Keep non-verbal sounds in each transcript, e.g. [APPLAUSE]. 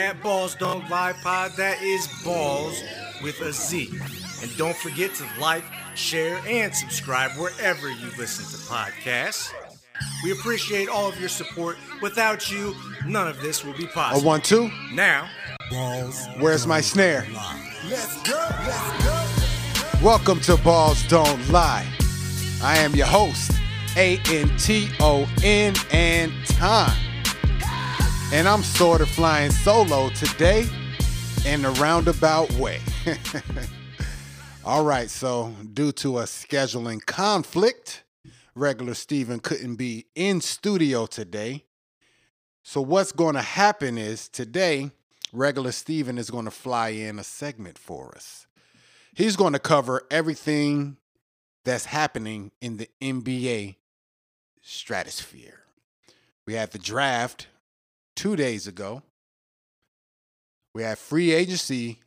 At Ballz Don't Lie Pod, that is balls with a Z. And don't forget to like, share, and subscribe wherever you listen to podcasts. We appreciate all of your support. Without you, none of this will be A possible. one, two. Now, balls. Where's my snare? Let's go, let's go. Welcome to Ballz Don't Lie. I am your host, A N T O N and Time. And I'm sort of flying solo today in a roundabout way. [LAUGHS] All right, so due to a scheduling conflict, regular Stephen couldn't be in studio today. So what's going to happen is today, regular Stephen is going to fly in a segment for us. He's going to cover everything that's happening in the NBA stratosphere. We had the draft two days ago. We have free agency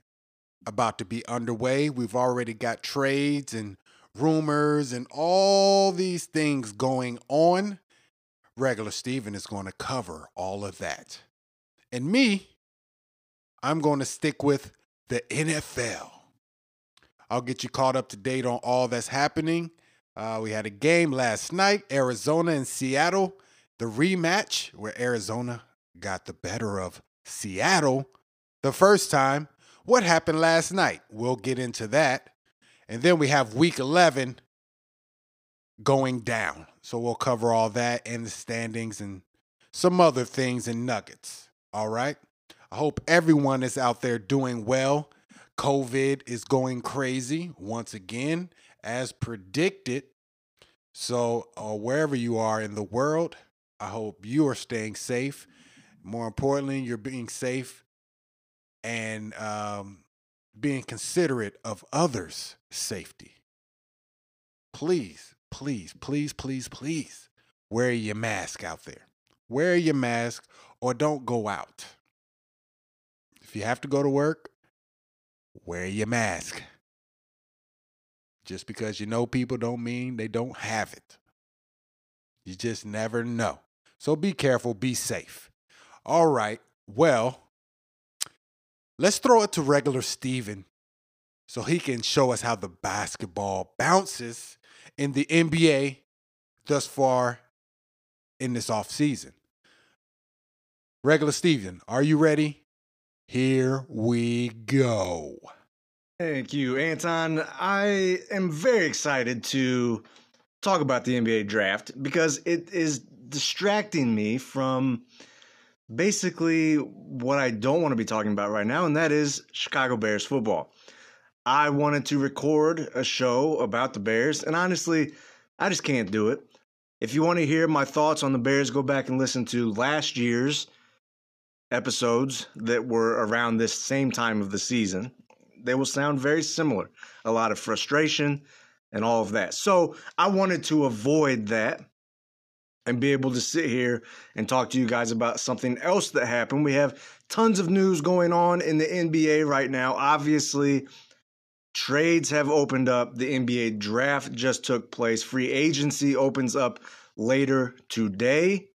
about to be underway. We've already got trades and rumors and all these things going on. Regular Stephen is going to cover all of that. And me, I'm going to stick with the NFL. I'll get you caught up to date on all that's happening. Uh, we had a game last night, Arizona and Seattle, the rematch where Arizona got the better of Seattle the first time. What happened last night? We'll get into that. And then we have week 11 going down. So we'll cover all that and the standings and some other things and nuggets. All right. I hope everyone is out there doing well. COVID is going crazy once again, as predicted. So, uh, wherever you are in the world, I hope you are staying safe. More importantly, you're being safe and um, being considerate of others' safety. Please, please, please, please, please wear your mask out there. Wear your mask or don't go out. If you have to go to work, wear your mask. Just because you know people don't mean they don't have it. You just never know. So be careful, be safe. All right. Well, let's throw it to regular Stephen so he can show us how the basketball bounces in the NBA thus far in this offseason. Regular Stephen, are you ready? Here we go. Thank you, Anton. I am very excited to talk about the NBA draft because it is distracting me from basically what I don't want to be talking about right now, and that is Chicago Bears football. I wanted to record a show about the Bears, and honestly, I just can't do it. If you want to hear my thoughts on the Bears, go back and listen to last year's episodes that were around this same time of the season. They will sound very similar. A lot of frustration and all of that. So I wanted to avoid that and be able to sit here and talk to you guys about something else that happened. We have tons of news going on in the NBA right now. Obviously, trades have opened up. The NBA draft just took place. Free agency opens up later today.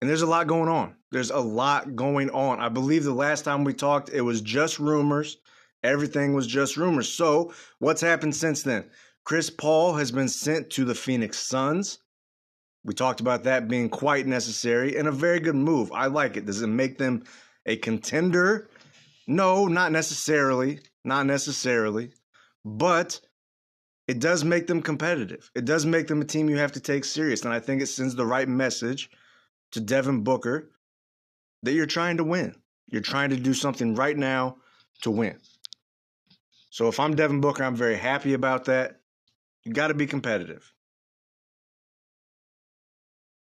And there's a lot going on. There's a lot going on. I believe the last time we talked, it was just rumors. Everything was just rumors. So, what's happened since then? Chris Paul has been sent to the Phoenix Suns. We talked about that being quite necessary and a very good move. I like it. Does it make them a contender? No, not necessarily. Not necessarily. But it does make them competitive. It does make them a team you have to take serious. And I think it sends the right message to Devin Booker that you're trying to win. You're trying to do something right now to win. So if I'm Devin Booker, I'm very happy about that. You got to be competitive.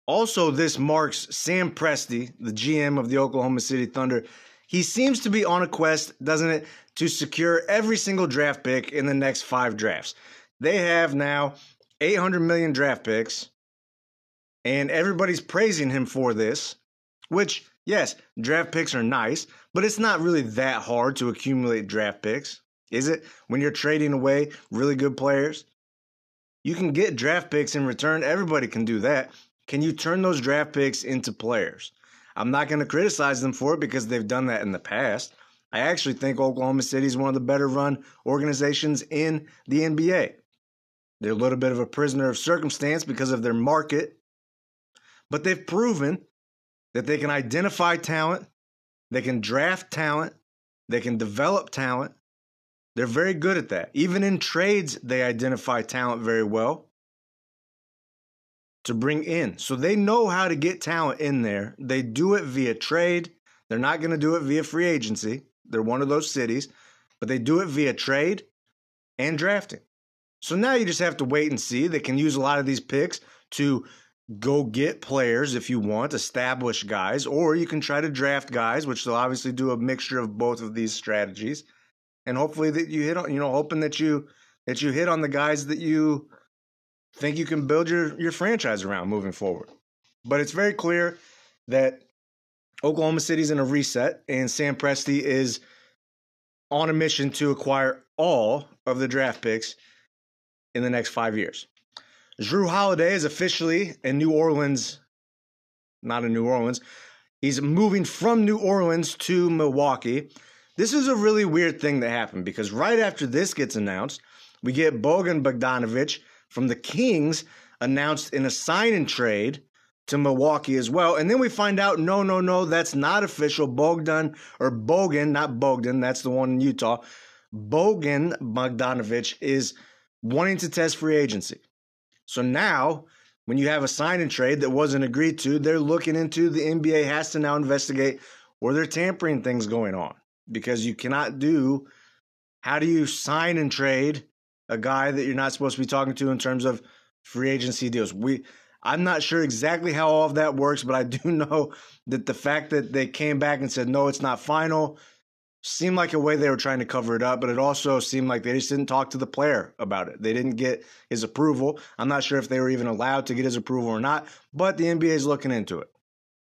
Also, this marks Sam Presti, the GM of the Oklahoma City Thunder. He seems to be on a quest, doesn't it, to secure every single draft pick in the next five drafts. They have now 800 million draft picks, and everybody's praising him for this, which, yes, draft picks are nice, but it's not really that hard to accumulate draft picks, is it? When you're trading away really good players, you can get draft picks in return. Everybody can do that. Can you turn those draft picks into players? I'm not going to criticize them for it because they've done that in the past. I actually think Oklahoma City is one of the better run organizations in the NBA. They're a little bit of a prisoner of circumstance because of their market, but they've proven that they can identify talent, they can draft talent, they can develop talent. They're very good at that. Even in trades, they identify talent very well to bring in. So they know how to get talent in there. They do it via trade. They're not going to do it via free agency. They're one of those cities, but they do it via trade and drafting. So now you just have to wait and see. They can use a lot of these picks to go get players if you want, establish guys, or you can try to draft guys, which they'll obviously do a mixture of both of these strategies. And hopefully that you hit on, you know, hoping that you that you hit on the guys that you think you can build your your franchise around moving forward. But it's very clear that Oklahoma City's in a reset, and Sam Presti is on a mission to acquire all of the draft picks in the next five years. Jrue Holiday is officially in New Orleans, not in New Orleans. He's moving from New Orleans to Milwaukee. This is a really weird thing that happened because right after this gets announced, we get Bogan Bogdanovic from the Kings announced in a sign and trade to Milwaukee as well. And then we find out no, no, no, that's not official. Bogdan or Bogan, not Bogdan, that's the one in Utah. Bogan Bogdanovic is wanting to test free agency. So now, when you have a sign and trade that wasn't agreed to, they're looking into the NBA has to now investigate were there tampering things going on because you cannot do. How do you sign and trade a guy that you're not supposed to be talking to in terms of free agency deals? We I'm not sure exactly how all of that works, but I do [LAUGHS] know that the fact that they came back and said, no, it's not final, seemed like a way they were trying to cover it up, but it also seemed like they just didn't talk to the player about it. They didn't get his approval. I'm not sure if they were even allowed to get his approval or not, but the NBA is looking into it.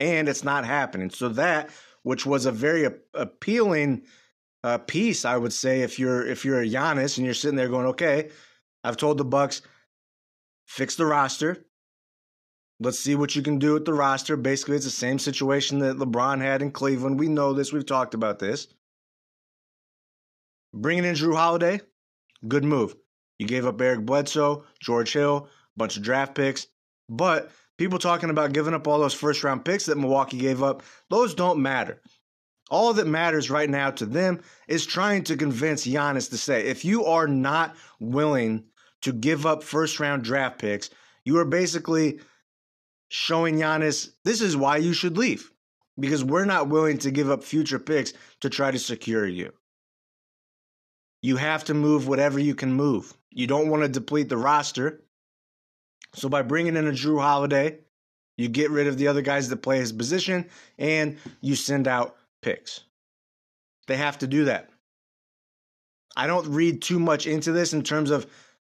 And it's not happening. So that, which was a very appealing uh, piece, I would say, if you're if you're a Giannis and you're sitting there going, okay, I've told the Bucks, fix the roster, Let's see what you can do with the roster. Basically, it's the same situation that LeBron had in Cleveland. We know this. We've talked about this. Bringing in Jrue Holiday, good move. You gave up Eric Bledsoe, George Hill, bunch of draft picks. But people talking about giving up all those first round picks that Milwaukee gave up, those don't matter. All that matters right now to them is trying to convince Giannis to say, if you are not willing to give up first round draft picks, you are basically showing Giannis this is why you should leave because we're not willing to give up future picks to try to secure you. You have to move whatever you can move. You don't want to deplete the roster. So by bringing in a Jrue Holiday, you get rid of the other guys that play his position and you send out picks. They have to do that. I don't read too much into this in terms of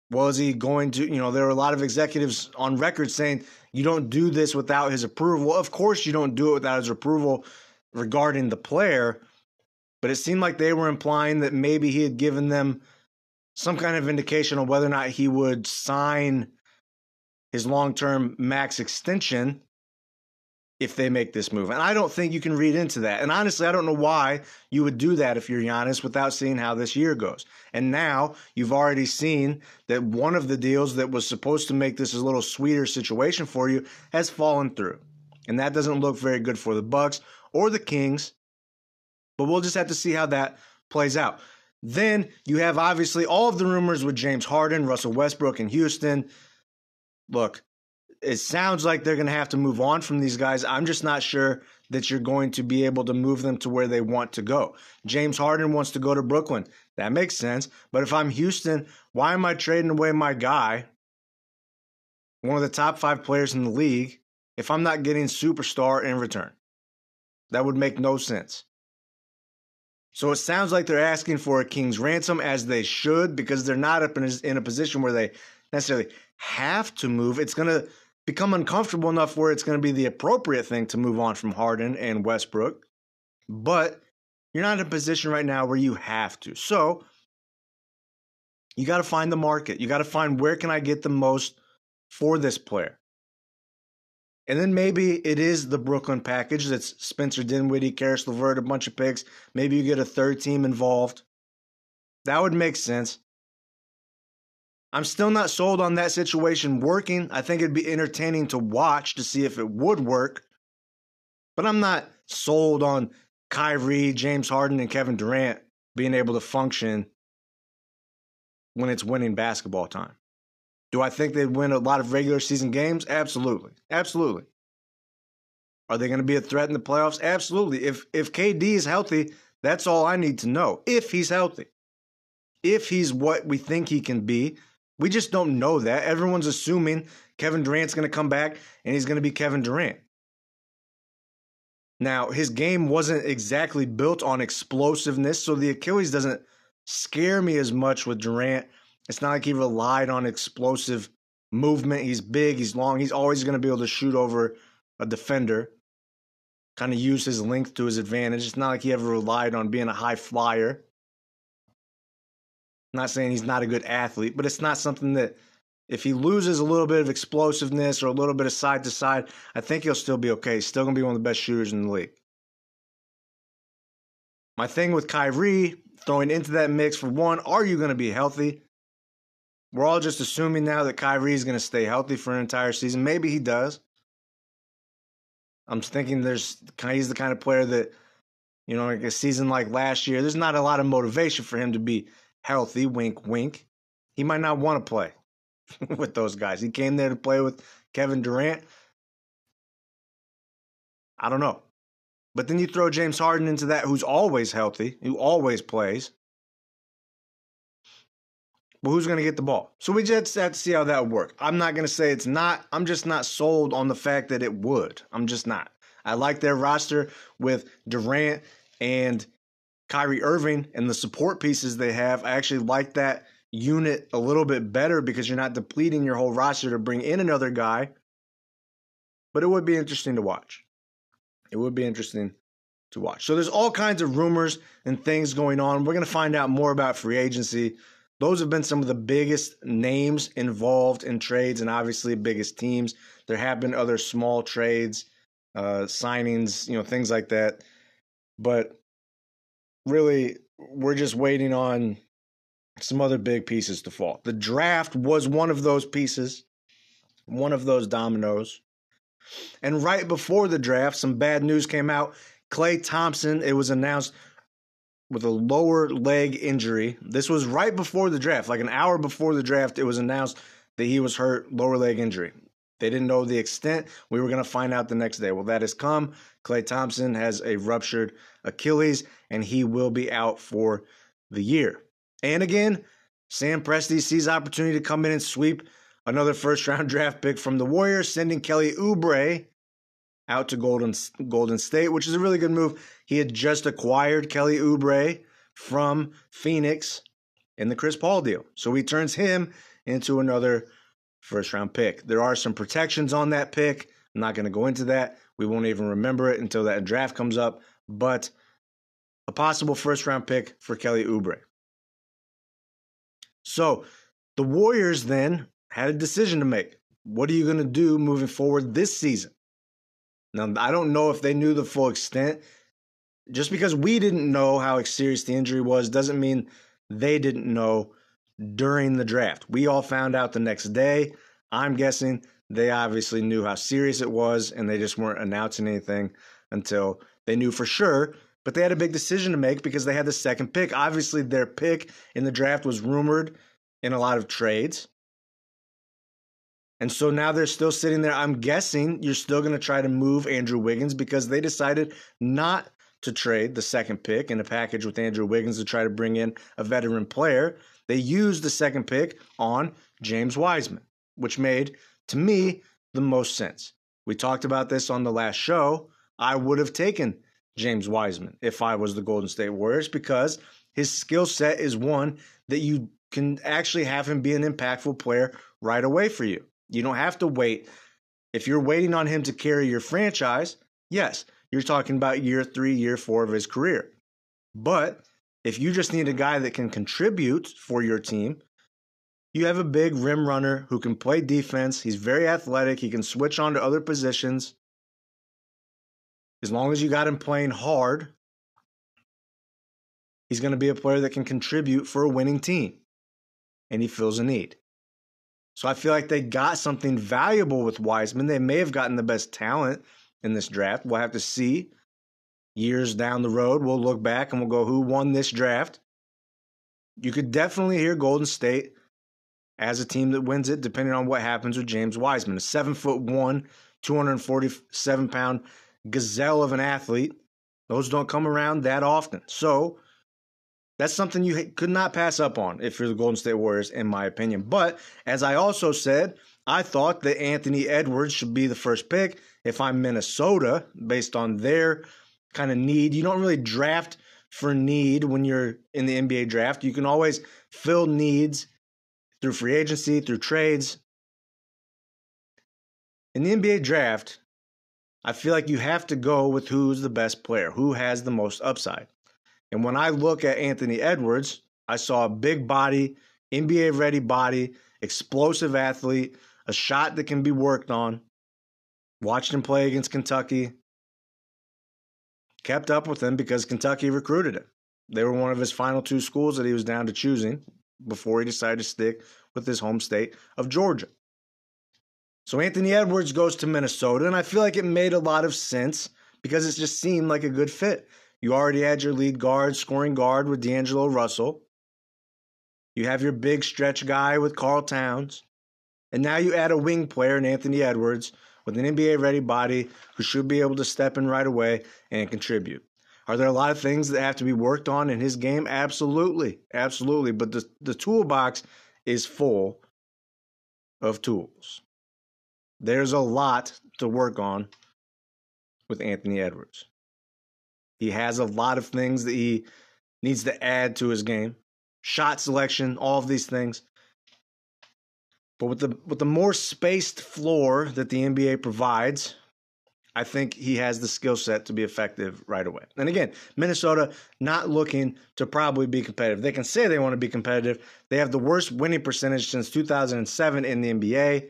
was he going to, you know, there were a lot of executives on record saying you don't do this without his approval. Of course, you don't do it without his approval regarding the player, but it seemed like they were implying that maybe he had given them some kind of indication on whether or not he would sign his long term max extension if they make this move. And I don't think you can read into that. And honestly, I don't know why you would do that if you're Giannis without seeing how this year goes. And now you've already seen that one of the deals that was supposed to make this a little sweeter situation for you has fallen through. And that doesn't look very good for the Bucks or the Kings. But we'll just have to see how that plays out. Then you have obviously all of the rumors with James Harden, Russell Westbrook, and Houston. Look, it sounds like they're going to have to move on from these guys. I'm just not sure that you're going to be able to move them to where they want to go. James Harden wants to go to Brooklyn. That makes sense. But if I'm Houston, why am I trading away my guy, one of the top five players in the league, if I'm not getting superstar in return? That would make no sense. So it sounds like they're asking for a king's ransom, as they should, because they're not up in a position where they necessarily have to move. It's going to become uncomfortable enough where it's going to be the appropriate thing to move on from Harden and Westbrook. But you're not in a position right now where you have to. So you got to find the market. You got to find where can I get the most for this player. And then maybe it is the Brooklyn package that's Spencer Dinwiddie, Caris LeVert, a bunch of picks. Maybe you get a third team involved. That would make sense. I'm still not sold on that situation working. I think it'd be entertaining to watch to see if it would work. But I'm not sold on Kyrie, James Harden, and Kevin Durant being able to function when it's winning basketball time. Do I think they'd win a lot of regular season games? Absolutely. Absolutely. Are they going to be a threat in the playoffs? Absolutely. If if KD is healthy, that's all I need to know. If he's healthy. If he's what we think he can be, we just don't know that. Everyone's assuming Kevin Durant's going to come back and he's going to be Kevin Durant. Now, his game wasn't exactly built on explosiveness, so the Achilles doesn't scare me as much with Durant. It's not like he relied on explosive movement. He's big, he's long, he's always going to be able to shoot over a defender, kind of use his length to his advantage. It's not like he ever relied on being a high flyer. I'm not saying he's not a good athlete, but it's not something that if he loses a little bit of explosiveness or a little bit of side to side, I think he'll still be okay. He's still going to be one of the best shooters in the league. My thing with Kyrie throwing into that mix for one, are you going to be healthy? We're all just assuming now that Kyrie is going to stay healthy for an entire season. Maybe he does. I'm thinking there's he's the kind of player that, you know, like a season like last year, there's not a lot of motivation for him to be healthy. Wink, wink. He might not want to play [LAUGHS] with those guys. He came there to play with Kevin Durant. I don't know. But then you throw James Harden into that, who's always healthy, who always plays. But who's going to get the ball? So we just have to see how that would work. I'm not going to say it's not. I'm just not sold on the fact that it would. I'm just not. I like their roster with Durant and Kyrie Irving and the support pieces they have. I actually like that unit a little bit better because you're not depleting your whole roster to bring in another guy. But it would be interesting to watch. It would be interesting to watch. So there's all kinds of rumors and things going on. We're going to find out more about free agency. Those have been some of the biggest names involved in trades and obviously biggest teams. There have been other small trades, uh, signings, you know, things like that. But really, we're just waiting on some other big pieces to fall. The draft was one of those pieces, one of those dominoes. And right before the draft, some bad news came out. Klay Thompson, it was announced with a lower leg injury. This was right before the draft, like an hour before the draft, it was announced that he was hurt, lower leg injury. They didn't know the extent. We were going to find out the next day. Well, that has come. Klay Thompson has a ruptured Achilles, and he will be out for the year. And again, Sam Presti sees opportunity to come in and sweep another first round [LAUGHS] draft pick from the Warriors, sending Kelly Oubre out to Golden Golden State, which is a really good move. He had just acquired Kelly Oubre from Phoenix in the Chris Paul deal. So he turns him into another first round pick. There are some protections on that pick. I'm not going to go into that. We won't even remember it until that draft comes up, but a possible first round pick for Kelly Oubre. So the Warriors then had a decision to make. What are you going to do moving forward this season? Now, I don't know if they knew the full extent. Just because we didn't know how serious the injury was doesn't mean they didn't know during the draft. We all found out the next day. I'm guessing they obviously knew how serious it was and they just weren't announcing anything until they knew for sure. But they had a big decision to make because they had the second pick. Obviously, their pick in the draft was rumored in a lot of trades. And so now they're still sitting there. I'm guessing you're still going to try to move Andrew Wiggins because they decided not to trade the second pick in a package with Andrew Wiggins to try to bring in a veteran player. They used the second pick on James Wiseman, which made, to me, the most sense. We talked about this on the last show. I would have taken James Wiseman if I was the Golden State Warriors because his skill set is one that you can actually have him be an impactful player right away for you. You don't have to wait. If you're waiting on him to carry your franchise, yes, you're talking about year three, year four of his career. But if you just need a guy that can contribute for your team, you have a big rim runner who can play defense. He's very athletic. He can switch on to other positions. As long as you got him playing hard, he's going to be a player that can contribute for a winning team. And he fills a need. So I feel like they got something valuable with Wiseman. They may have gotten the best talent in this draft. We'll have to see. Years down the road, we'll look back and we'll go, who won this draft? You could definitely hear Golden State as a team that wins it, depending on what happens with James Wiseman. A seven foot one, 247 pound gazelle of an athlete. Those don't come around that often. So that's something you could not pass up on if you're the Golden State Warriors, in my opinion. But as I also said, I thought that Anthony Edwards should be the first pick. If I'm Minnesota, based on their kind of need, you don't really draft for need when you're in the NBA draft. You can always fill needs through free agency, through trades. In the NBA draft, I feel like you have to go with who's the best player, who has the most upside. And when I look at Anthony Edwards, I saw a big body, NBA ready body, explosive athlete, a shot that can be worked on. Watched him play against Kentucky. Kept up with him because Kentucky recruited him. They were one of his final two schools that he was down to choosing before he decided to stick with his home state of Georgia. So Anthony Edwards goes to Minnesota, and I feel like it made a lot of sense because it just seemed like a good fit. You already had your lead guard, scoring guard with D'Angelo Russell. You have your big stretch guy with Karl Towns. And now you add a wing player in Anthony Edwards with an NBA ready body who should be able to step in right away and contribute. Are there a lot of things that have to be worked on in his game? Absolutely. Absolutely. But the, the toolbox is full of tools. There's a lot to work on with Anthony Edwards. He has a lot of things that he needs to add to his game. Shot selection, all of these things. But with the with the more spaced floor that the NBA provides, I think he has the skill set to be effective right away. And again, Minnesota not looking to probably be competitive. They can say they want to be competitive. They have the worst winning percentage since 2007 in the NBA.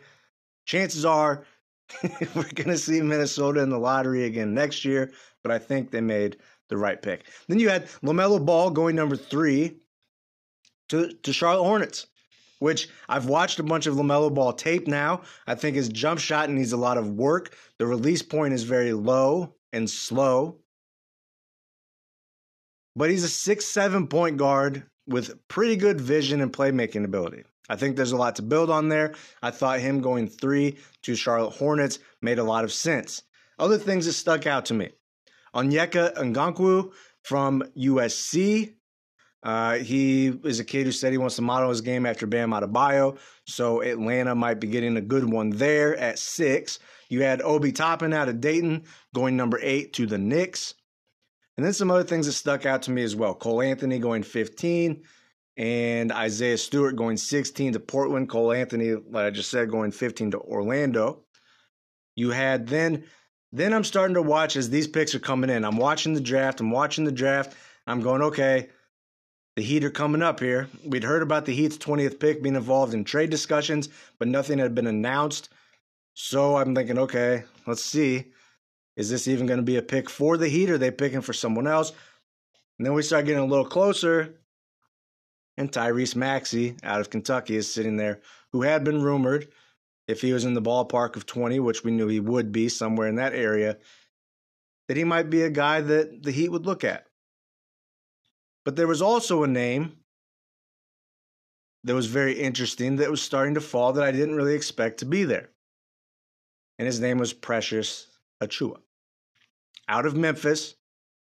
Chances are [LAUGHS] we're going to see Minnesota in the lottery again next year, but I think they made the right pick. Then you had LaMelo Ball going number three to, to Charlotte Hornets, which I've watched a bunch of LaMelo Ball tape now. I think his jump shot needs a lot of work. The release point is very low and slow. But he's a six, seven point guard with pretty good vision and playmaking ability. I think there's a lot to build on there. I thought him going three to Charlotte Hornets made a lot of sense. Other things that stuck out to me Onyeka Okongwu from USC. Uh, he is a kid who said he wants to model his game after Bam Adebayo, so Atlanta might be getting a good one there at six. You had Obi Toppin out of Dayton going number eight to the Knicks. And then some other things that stuck out to me as well. Cole Anthony going 15 and Isaiah Stewart going 16 to Portland. Cole Anthony, like I just said, going 15 to Orlando. You had then then I'm starting to watch as these picks are coming in. I'm watching the draft. I'm watching the draft. I'm going, okay, the Heat are coming up here. We'd heard about the Heat's 20th pick being involved in trade discussions, but nothing had been announced. So I'm thinking, okay, let's see. Is this even going to be a pick for the Heat? Or are they picking for someone else? And then we start getting a little closer, and Tyrese Maxey out of Kentucky is sitting there, who had been rumored if he was in the ballpark of 20, which we knew he would be somewhere in that area, that he might be a guy that the Heat would look at. But there was also a name that was very interesting that was starting to fall that I didn't really expect to be there. And his name was Precious Achiuwa. Out of Memphis.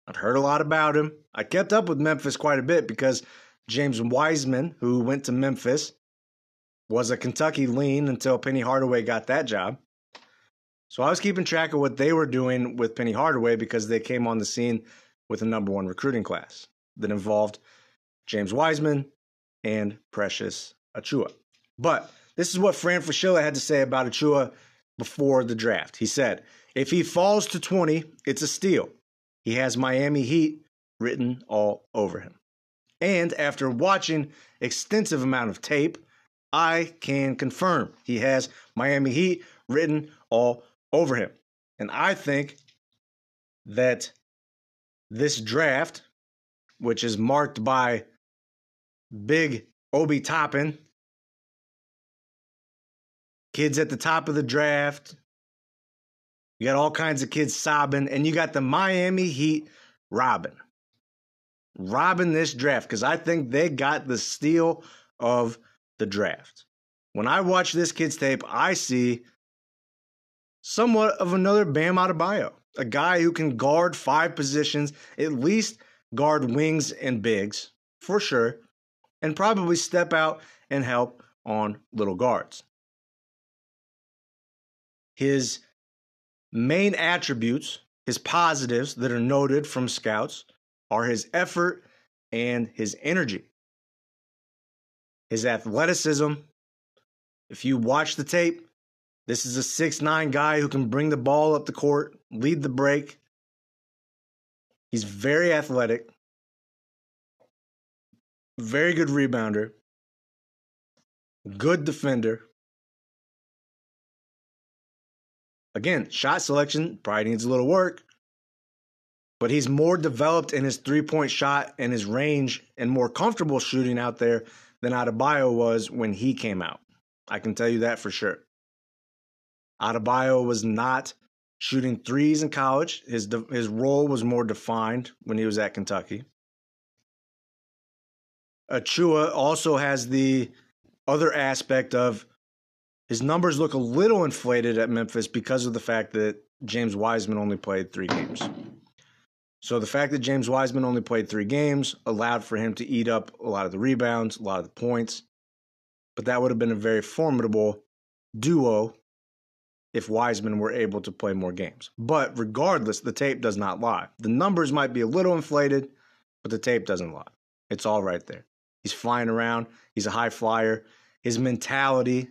I've heard a lot about him. I kept up with Memphis quite a bit because James Wiseman, who went to Memphis, was a Kentucky lean until Penny Hardaway got that job. So I was keeping track of what they were doing with Penny Hardaway because they came on the scene with a number one recruiting class that involved James Wiseman and Precious Achiuwa. But this is what Fran Fraschilla had to say about Achiuwa before the draft. He said, if he falls to 20, it's a steal. He has Miami Heat written all over him. And after watching extensive amount of tape, I can confirm he has Miami Heat written all over him. And I think that this draft, which is marked by big Obi Toppin, kids at the top of the draft, you got all kinds of kids sobbing, and you got the Miami Heat robbing. Robbing this draft because I think they got the steal of the draft. When I watch this kid's tape, I see somewhat of another Bam Adebayo, a guy who can guard five positions, at least guard wings and bigs for sure, and probably step out and help on little guards. His main attributes, his positives that are noted from scouts, are his effort and his energy. His athleticism. If you watch the tape, this is a six-nine guy who can bring the ball up the court, lead the break. He's very athletic, very good rebounder, good defender. Again, shot selection probably needs a little work, but he's more developed in his three point shot and his range and more comfortable shooting out there than Adebayo was when he came out. I can tell you that for sure. Adebayo was not shooting threes in college. His his role was more defined when he was at Kentucky. Achiuwa also has the other aspect of his numbers look a little inflated at Memphis because of the fact that James Wiseman only played three games. So the fact that James Wiseman only played three games allowed for him to eat up a lot of the rebounds, a lot of the points. But that would have been a very formidable duo if Wiseman were able to play more games. But regardless, the tape does not lie. The numbers might be a little inflated, but the tape doesn't lie. It's all right there. He's flying around, he's a high flyer. His mentality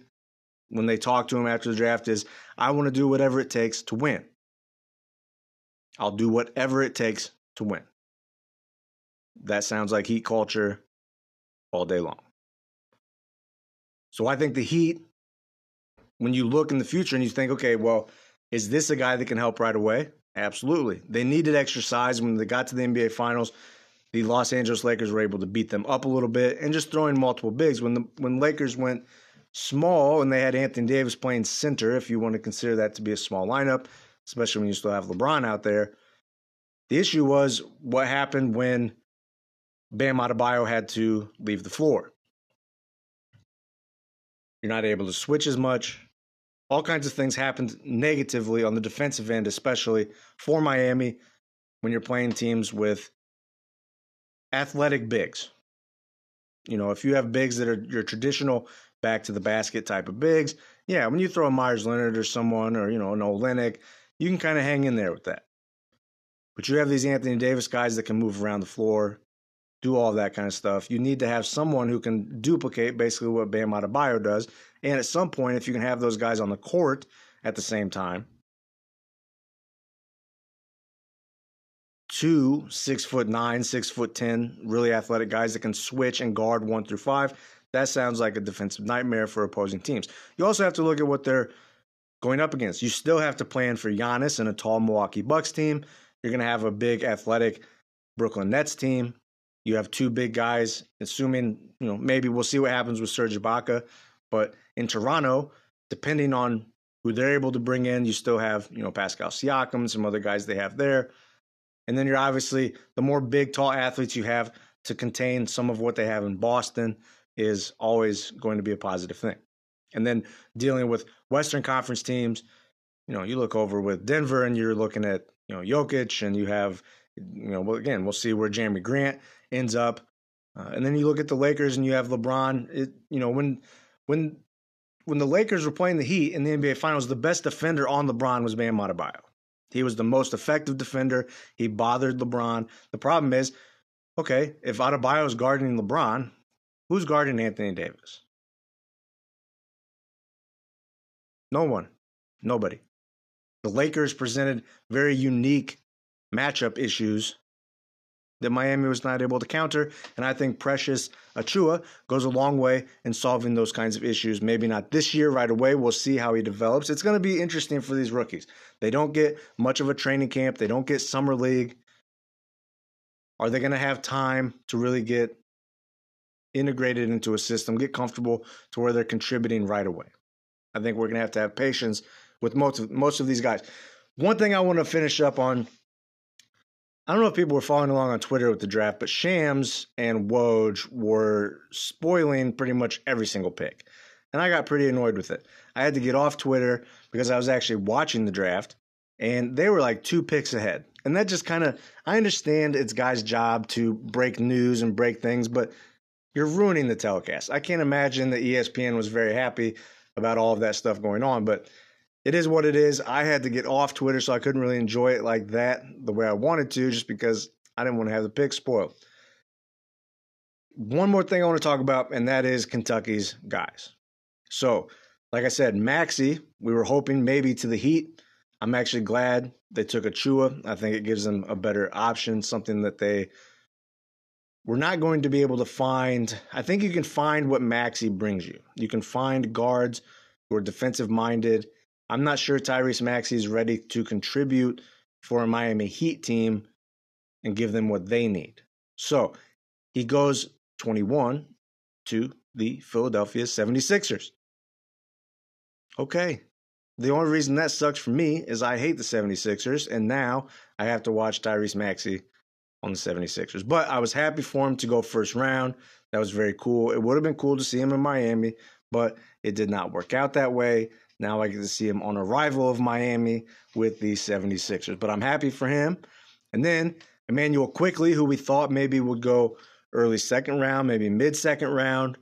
when they talk to him after the draft is I want to do whatever it takes to win. I'll do whatever it takes to win. That sounds like Heat culture all day long. So I think the Heat, when you look in the future and you think, okay, well, is this a guy that can help right away? Absolutely. They needed extra size when they got to the NBA Finals. The Los Angeles Lakers were able to beat them up a little bit and just throwing multiple bigs. When the when Lakers went small and they had Anthony Davis playing center, if you want to consider that to be a small lineup, especially when you still have LeBron out there. The issue was what happened when Bam Adebayo had to leave the floor. You're not able to switch as much. All kinds of things happened negatively on the defensive end, especially for Miami when you're playing teams with athletic bigs. You know, if you have bigs that are your traditional back to the basket type of bigs, yeah, when you throw a Meyers Leonard or someone or, you know, an Olynyk, you can kind of hang in there with that. But you have these Anthony Davis guys that can move around the floor, do all that kind of stuff. You need to have someone who can duplicate basically what Bam Adebayo does. And at some point, if you can have those guys on the court at the same time, two six foot nine, six foot ten, really athletic guys that can switch and guard one through five. That sounds like a defensive nightmare for opposing teams. You also have to look at what they're going up against. You still have to plan for Giannis and a tall Milwaukee Bucks team. You're going to have a big athletic Brooklyn Nets team. You have two big guys, assuming, you know, maybe we'll see what happens with Serge Ibaka. But in Toronto, depending on who they're able to bring in, you still have, you know, Pascal Siakam, some other guys they have there. And then you're obviously the more big, tall athletes you have to contain some of what they have in Boston is always going to be a positive thing. And then dealing with Western Conference teams, you know, you look over with Denver and you're looking at you know Jokic, and you have you know well again we'll see where Jerami Grant ends up, uh, and then you look at the Lakers and you have LeBron. It, you know when when when the Lakers were playing the Heat in the NBA Finals, the best defender on LeBron was Bam Adebayo. He was the most effective defender. He bothered LeBron. The problem is, okay, if Adebayo is guarding LeBron, who's guarding Anthony Davis? No one. Nobody. The Lakers presented very unique matchup issues that Miami was not able to counter. And I think Precious Achiuwa goes a long way in solving those kinds of issues. Maybe not this year right away. We'll see how he develops. It's going to be interesting for these rookies. They don't get much of a training camp, they don't get summer league. Are they going to have time to really get integrated into a system, get comfortable to where they're contributing right away? I think we're going to have to have patience with most of, most of these guys. One thing I want to finish up on I don't know if people were following along on Twitter with the draft, but Shams and Woj were spoiling pretty much every single pick. And I got pretty annoyed with it. I had to get off Twitter because I was actually watching the draft and they were like two picks ahead. And that just kind of, I understand it's guys' job to break news and break things, but you're ruining the telecast. I can't imagine that ESPN was very happy about all of that stuff going on, but it is what it is. I had to get off Twitter, so I couldn't really enjoy it like that the way I wanted to, just because I didn't want to have the pick spoiled. One more thing I want to talk about, and that is Kentucky's guys. So, like I said, Maxey, we were hoping maybe to the Heat. I'm actually glad they took a Achiuwa. I think it gives them a better option, something that they were not going to be able to find. I think you can find what Maxey brings you. You can find guards who are defensive minded I'm not sure Tyrese Maxey is ready to contribute for a Miami Heat team and give them what they need. So he goes 21 to the Philadelphia 76ers. Okay. The only reason that sucks for me is I hate the 76ers, and now I have to watch Tyrese Maxey on the 76ers. But I was happy for him to go first round. That was very cool. It would have been cool to see him in Miami, but it did not work out that way. Now I get to see him on arrival of Miami with the 76ers. But I'm happy for him. And then Immanuel Quickley, who we thought maybe would go early second round, maybe mid second round.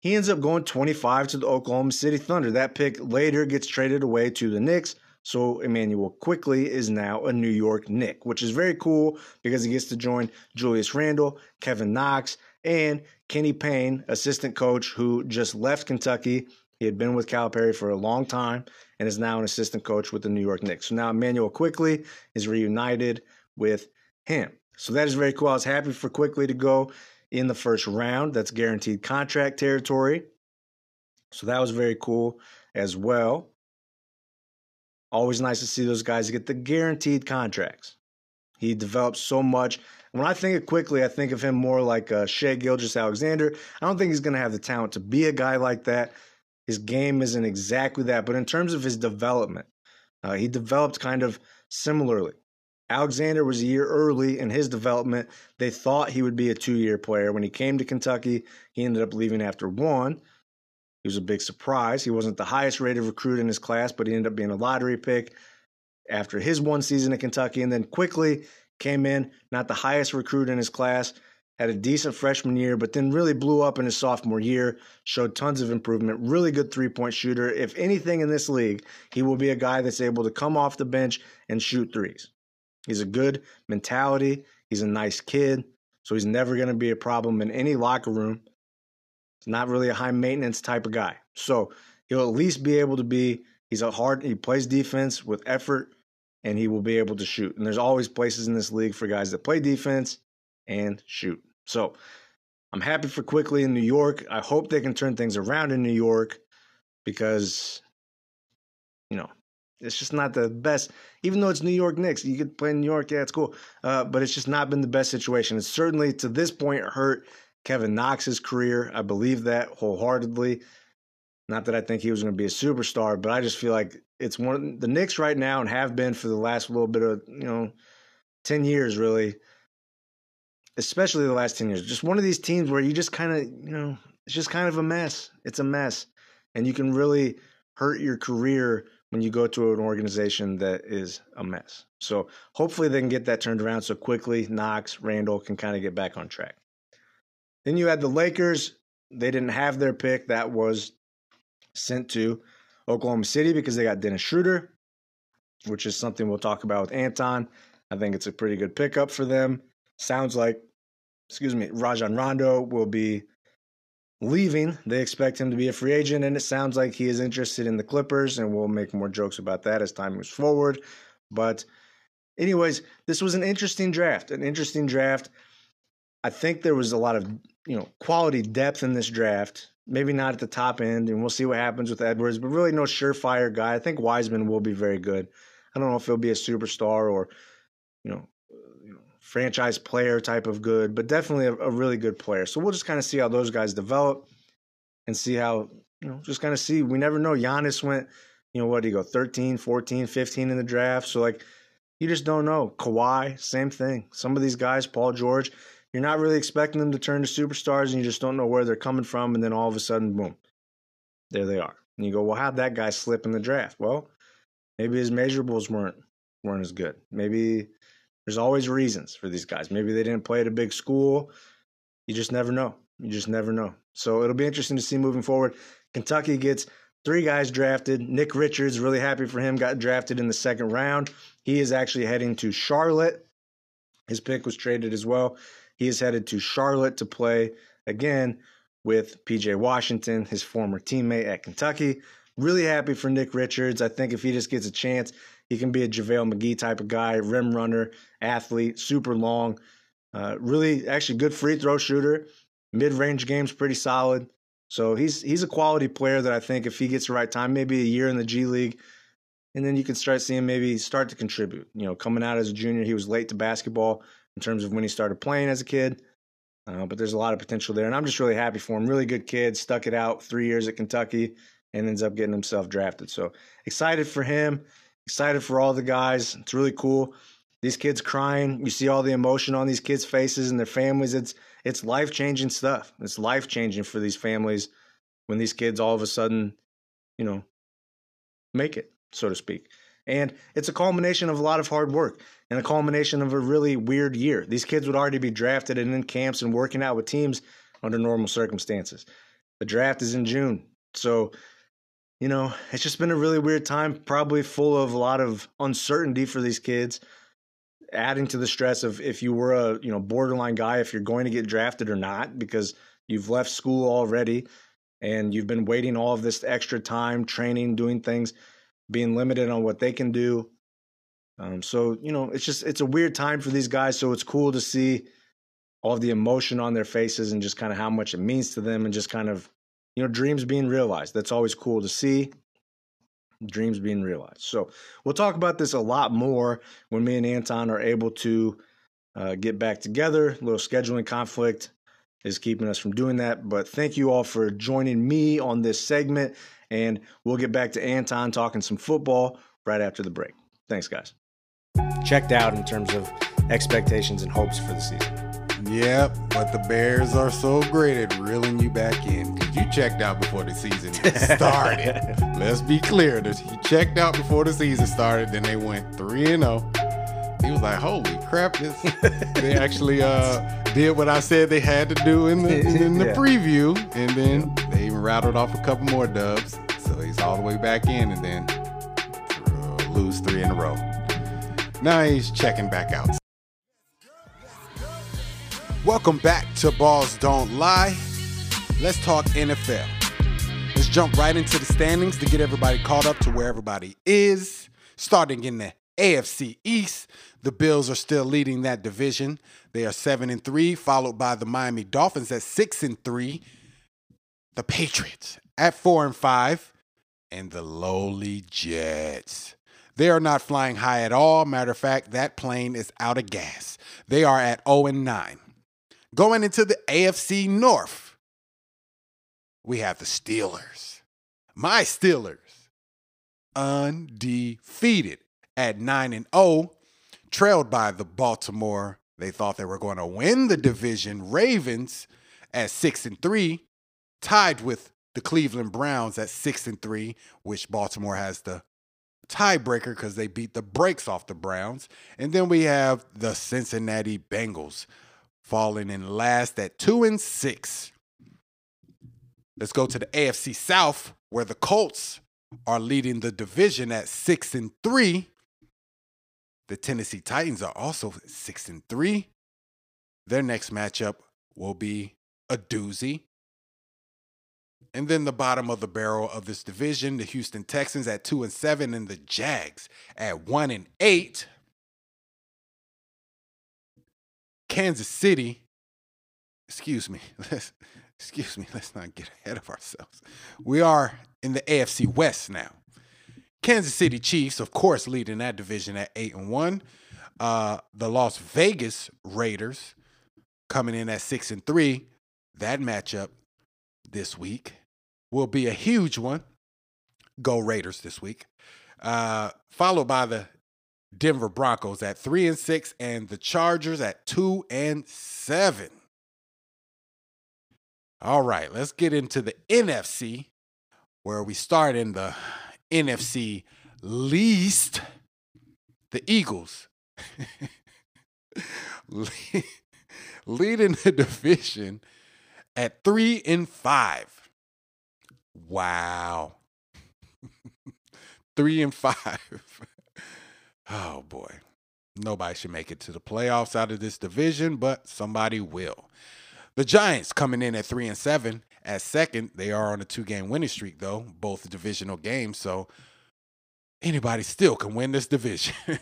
He ends up going 25 to the Oklahoma City Thunder. That pick later gets traded away to the Knicks. So Immanuel Quickley is now a New York Knick, which is very cool because he gets to join Julius Randle, Kevin Knox, and Kenny Payne, assistant coach who just left Kentucky he had been with Calipari for a long time and is now an assistant coach with the New York Knicks. So now Immanuel Quickley is reunited with him. So that is very cool. I was happy for Quickley to go in the first round. That's guaranteed contract territory. So that was very cool as well. Always nice to see those guys get the guaranteed contracts. He developed so much. When I think of Quickley, I think of him more like uh, Shai Gilgeous-Alexander. I don't think he's going to have the talent to be a guy like that, his game isn't exactly that, but in terms of his development, uh, he developed kind of similarly. Alexander was a year early in his development. They thought he would be a two year player. When he came to Kentucky, he ended up leaving after one. He was a big surprise. He wasn't the highest rated recruit in his class, but he ended up being a lottery pick after his one season at Kentucky. And then Quickley came in, not the highest recruit in his class, had a decent freshman year, but then really blew up in his sophomore year, showed tons of improvement, really good three point shooter. If anything in this league, he will be a guy that's able to come off the bench and shoot threes. He's a good mentality, he's a nice kid, so he's never going to be a problem in any locker room. He's not really a high maintenance type of guy. So he'll at least be able to be, he's a hard, he plays defense with effort and he will be able to shoot. And there's always places in this league for guys that play defense and shoot. So I'm happy for Quickley in New York. I hope they can turn things around in New York because, you know, it's just not the best. Even though it's New York Knicks, you could play in New York, yeah, it's cool. Uh, but it's just not been the best situation. It's certainly to this point hurt Kevin Knox's career. I believe that wholeheartedly. Not that I think he was going to be a superstar, but I just feel like it's one the Knicks right now and have been for the last little bit of you know ten years really especially the last 10 years. Just one of these teams where you just kind of, you know, it's just kind of a mess. It's a mess. And you can really hurt your career when you go to an organization that is a mess. So hopefully they can get that turned around so Quickley Knox, Randle can kind of get back on track. Then you had the Lakers. They didn't have their pick. That was sent to Oklahoma City because they got Dennis Schroeder, which is something we'll talk about with Anton. I think it's a pretty good pickup for them sounds like, excuse me, Rajon Rondo will be leaving. They expect him to be a free agent, and it sounds like he is interested in the Clippers, and we'll make more jokes about that as time moves forward. But anyways, this was an interesting draft. An interesting draft. I think there was a lot of you know quality depth in this draft. Maybe not at the top end, and we'll see what happens with Edwards. But really, no surefire guy. I think Wiseman will be very good. I don't know if he'll be a superstar or you know, you know franchise player type of good, but definitely a, a really good player. So we'll just kind of see how those guys develop and see how you know just kind of see. We never know. Giannis went you know what do you go 13 14 15 in the draft so like you just don't know Kawhi same thing some of these guys Paul George you're not really expecting them to turn to superstars and you just don't know where they're coming from and then all of a sudden boom there they are and you go well how'd that guy slip in the draft well maybe his measurables weren't weren't as good maybe there's always reasons for these guys maybe they didn't play at a big school you just never know you just never know so it'll be interesting to see moving forward Kentucky gets three guys drafted. Nick Richards, really happy for him, got drafted in the second round. He is actually heading to Charlotte. His pick was traded as well. He is headed to Charlotte to play again with PJ Washington, his former teammate at Kentucky. Really happy for Nick Richards. I think if he just gets a chance, he can be a JaVale McGee type of guy, rim runner, athlete, super long. Uh, really, actually, good free throw shooter. Mid range game's pretty solid. So he's he's a quality player that I think if he gets the right time, maybe a year in the G League, and then you can start seeing maybe start to contribute. You know, coming out as a junior, he was late to basketball in terms of when he started playing as a kid. Uh, but there's a lot of potential there, and I'm just really happy for him. Really good kid, stuck it out three years at Kentucky, and ends up getting himself drafted. So excited for him, excited for all the guys. It's really cool. These kids crying, you see all the emotion on these kids' faces and their families. It's it's life changing stuff. It's life changing for these families when these kids all of a sudden, you know, make it, so to speak. And it's a culmination of a lot of hard work and a culmination of a really weird year. These kids would already be drafted and in camps and working out with teams under normal circumstances. The draft is in June. So, you know, it's just been a really weird time, probably full of a lot of uncertainty for these kids adding to the stress of if you were a you know borderline guy if you're going to get drafted or not because you've left school already and you've been waiting all of this extra time training doing things being limited on what they can do. Um, so you know it's just it's a weird time for these guys so it's cool to see all the emotion on their faces and just kind of how much it means to them and just kind of you know dreams being realized that's always cool to see dreams being realized. So we'll talk about this a lot more when me and Anton are able to uh, get back together. A little scheduling conflict is keeping us from doing that. But thank you all for joining me on this segment. And we'll get back to Anton talking some football right after the break. Thanks, guys. Checked out in terms of expectations and hopes for the season. Yep, but the Bears are so great at reeling you back in you checked out before the season [LAUGHS] started. Let's be clear. He checked out before the season started, then they went 3 and 0. He was like, "Holy crap! This they [LAUGHS] actually uh, did what I said they had to do in the in the [LAUGHS] yeah. preview, and then they even rattled off a couple more dubs. So he's all the way back in, and then uh, lose three in a row. Now he's checking back out. Welcome back to Ballz Don't Lie. Let's talk NFL. Let's jump right into the standings to get everybody caught up to where everybody is. Starting in the AFC East, the Bills are still leading that division. They are 7 and 3, followed by the Miami Dolphins at 6 and 3, the Patriots at 4 and 5, and the lowly Jets. They are not flying high at all. Matter of fact, that plane is out of gas. They are at 0 and 9. Going into the AFC North, we have the Steelers. My Steelers, undefeated at 9 and 0, trailed by the Baltimore. They thought they were going to win the division. Ravens at 6 and 3, tied with the Cleveland Browns at 6 and 3, which Baltimore has the tiebreaker because they beat the brakes off the Browns. And then we have the Cincinnati Bengals falling in last at two and six. Let's go to the AFC South, where the Colts are leading the division at six and three. The Tennessee Titans are also six and three. Their next matchup will be a doozy. And then the bottom of the barrel of this division, the Houston Texans at two and seven, and the Jags at one and eight. Kansas City, excuse me, [LAUGHS] excuse me, [LAUGHS] let's not get ahead of ourselves. We are in the AFC West now. Kansas City Chiefs, of course, leading that division at eight and one. Uh, the Las Vegas Raiders coming in at six and three. That matchup this week will be a huge one. Go Raiders this week. Uh, followed by the Denver Broncos at three and six, and the Chargers at two and seven. All right, let's get into the NFC, where we start in the NFC least. The Eagles [LAUGHS] leading the [LAUGHS] division at three and five. Wow. [LAUGHS] three and five. oh boy. Nobody should make it to the playoffs out of this division, but somebody will. The Giants coming in at three and seven. At second, they are on a two-game winning streak, though, both divisional games. So anybody still can win this division. [LAUGHS]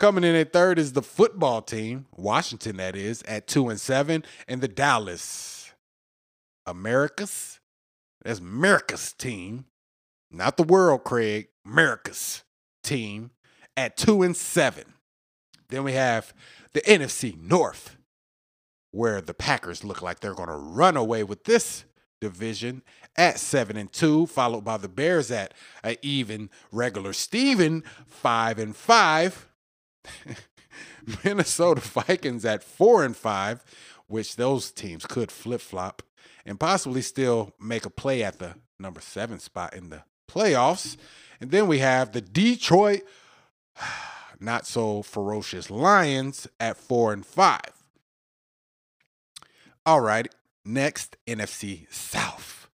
Coming in at third is the football team, Washington, that is, at two and seven, and the Dallas Americas. That's America's team, not the world, Craig. America's team at two and seven. Then we have the NFC North, where the Packers look like they're going to run away with this division at seven and two, followed by the Bears at an even regular Stephen five and five. [LAUGHS] Minnesota Vikings at four and five, which those teams could flip flop and possibly still make a play at the number seven spot in the playoffs. And then we have the Detroit, [SIGHS] not so ferocious Lions at four and five. All right, next NFC South.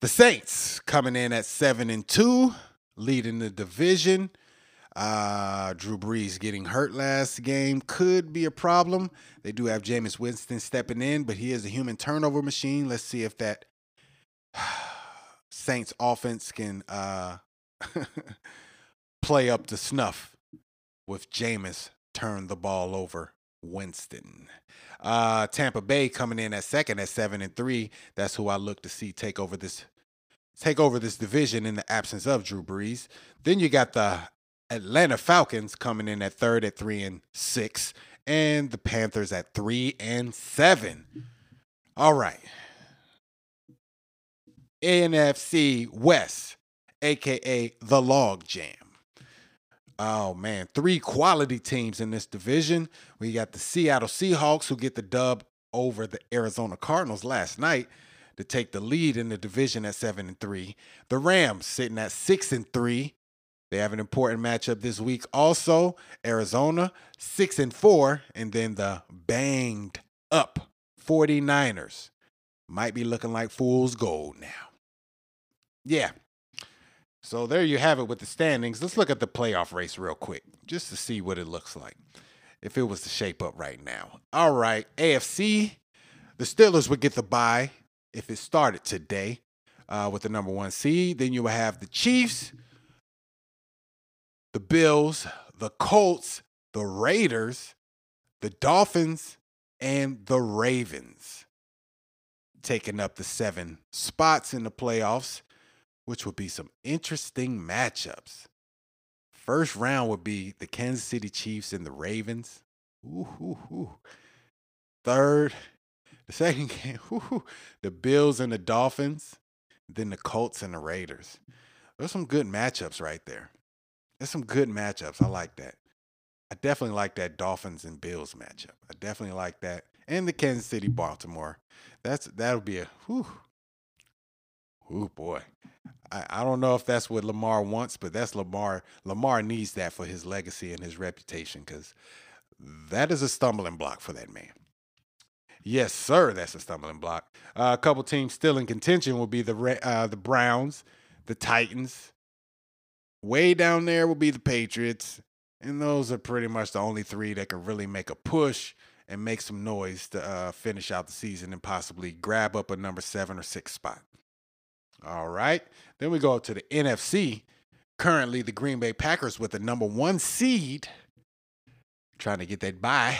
The Saints coming in at seven and two, leading the division. Uh, Drew Brees getting hurt last game could be a problem. They do have Jameis Winston stepping in, but he is a human turnover machine. Let's see if that [SIGHS] Saints offense can uh, [LAUGHS] play up to snuff with Jameis turn the ball over Winston. Uh, Tampa Bay coming in at second at seven and three. That's who I look to see take over this take over this division in the absence of Drew Brees. Then you got the Atlanta Falcons coming in at third at three and six, and the Panthers at three and seven. All right. NFC West, aka the Log Jam. Oh man, three quality teams in this division. We got the Seattle Seahawks who get the dub over the Arizona Cardinals last night to take the lead in the division at 7 and 3. The Rams sitting at 6 and 3 they have an important matchup this week. Also, Arizona, six and four, and then the banged up 49ers. Might be looking like fool's gold now. Yeah. So there you have it with the standings. Let's look at the playoff race real quick, just to see what it looks like. If it was to shape up right now. All right, AFC, the Steelers would get the bye if it started today uh, with the number one seed. Then you would have the Chiefs the Bills, the Colts, the Raiders, the Dolphins, and the Ravens taking up the seven spots in the playoffs, which would be some interesting matchups. First round would be the Kansas City Chiefs and the Ravens. Ooh, ooh, ooh. Third, [LAUGHS] the second game, [LAUGHS] the Bills and the Dolphins, then the Colts and the Raiders. There's some good matchups right there. There's some good matchups. I like that. I definitely like that Dolphins and Bills matchup. I definitely like that. And the Kansas City Baltimore. That's that'll be a whew. Ooh boy. I, I don't know if that's what Lamar wants, but that's Lamar. Lamar needs that for his legacy and his reputation because that is a stumbling block for that man. Yes, sir, that's a stumbling block. Uh, a couple teams still in contention will be the uh, the Browns, the Titans, Way down there will be the Patriots. And those are pretty much the only three that can really make a push and make some noise to uh, finish out the season and possibly grab up a number seven or six spot. All right. Then we go to the NFC. Currently, the Green Bay Packers with the number one seed trying to get that bye.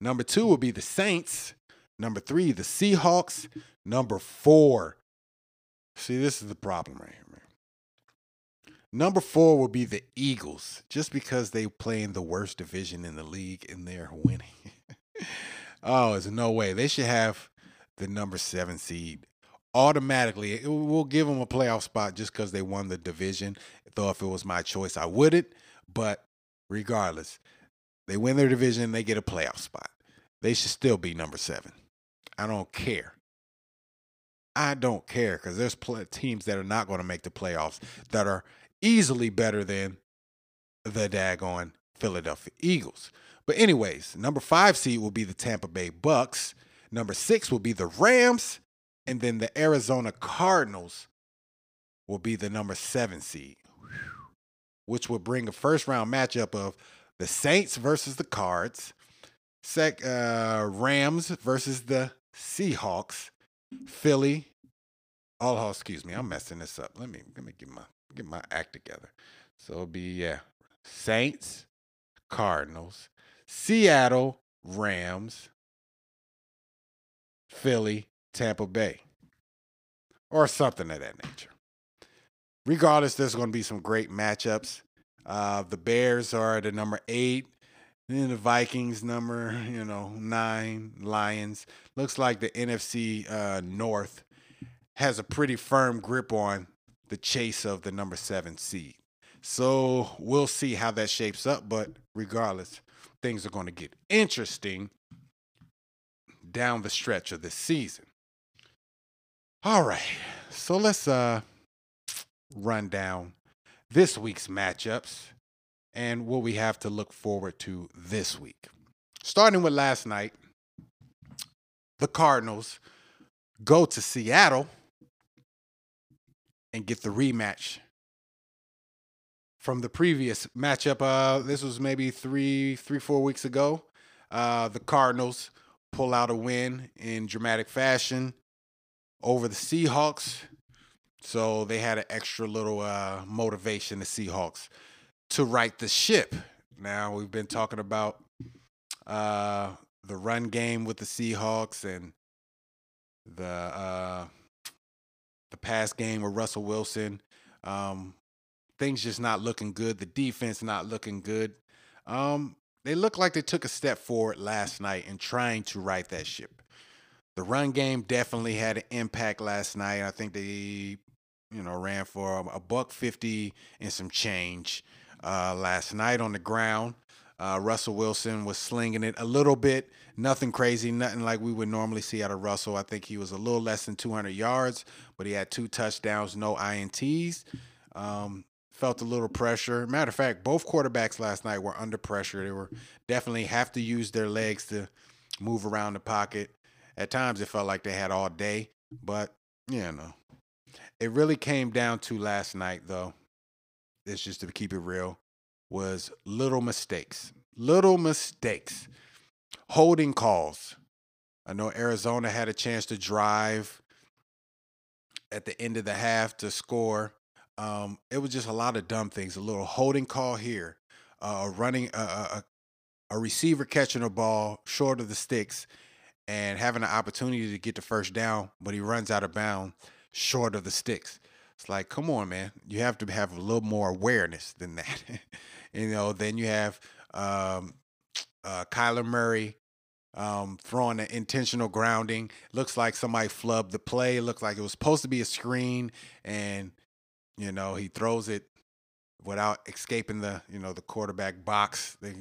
Number two will be the Saints. Number three, the Seahawks. Number four. See, this is the problem right here, man. Number four will be the Eagles, just because they play in the worst division in the league and they're winning. [LAUGHS] oh, there's no way. They should have the number seven seed automatically. It- We'll give them a playoff spot just because they won the division. Though if it was my choice, I wouldn't. But regardless, they win their division, they get a playoff spot. They should still be number seven. I don't care. I don't care because there's pl- teams that are not going to make the playoffs that are easily better than the daggone Philadelphia Eagles. But anyways, number five seed will be the Tampa Bay Bucks. Number six will be the Rams, and then the Arizona Cardinals will be the number seven seed, which will bring a first round matchup of the Saints versus the Cards, sec uh, Rams versus the Seahawks, Philly. Oh, excuse me, I'm messing this up. Let me let me get my get my act together. So it'll be yeah, Saints, Cardinals, Seattle Rams, Philly, Tampa Bay, or something of that nature. Regardless, there's going to be some great matchups. Uh, the Bears are the number eight. Then the Vikings number, you know, nine. Lions. Looks like the NFC uh, North has a pretty firm grip on the chase of the number seven seed. So we'll see how that shapes up. But regardless, things are going to get interesting down the stretch of this season. All right. So let's uh run down this week's matchups and what we have to look forward to this week. Starting with last night, the Cardinals go to Seattle and get the rematch from the previous matchup. Uh, this was maybe three, three, four weeks ago. Uh, the Cardinals pull out a win in dramatic fashion over the Seahawks. So they had an extra little uh, motivation, the Seahawks, to right the ship. Now we've been talking about uh, the run game with the Seahawks and the uh, the pass game with Russell Wilson. Um, things just not looking good. The defense not looking good. Um, they look like they took a step forward last night in trying to right that ship. The run game definitely had an impact last night. I think they, you know, ran for a buck fifty and some change uh, last night on the ground. Uh, Russell Wilson was slinging it a little bit, nothing crazy, nothing like we would normally see out of Russell. I think he was a little less than 200 yards, but he had two touchdowns, no ints. Um, felt a little pressure. Matter of fact, both quarterbacks last night were under pressure. They were definitely have to use their legs to move around the pocket. At times, it felt like they had all day, but you know, it really came down to last night, though. It's just to keep it real, was little mistakes, little mistakes, holding calls. I know Arizona had a chance to drive at the end of the half to score. Um, it was just a lot of dumb things. A little holding call here, uh, a running, a, a, a receiver catching a ball short of the sticks, and having an opportunity to get the first down, but he runs out of bounds short of the sticks. It's like, come on, man. You have to have a little more awareness than that. [LAUGHS] you know, then you have um, uh, Kyler Murray um, throwing an intentional grounding. Looks like somebody flubbed the play. Looks like it was supposed to be a screen, and you know he throws it without escaping the you know the quarterback box they,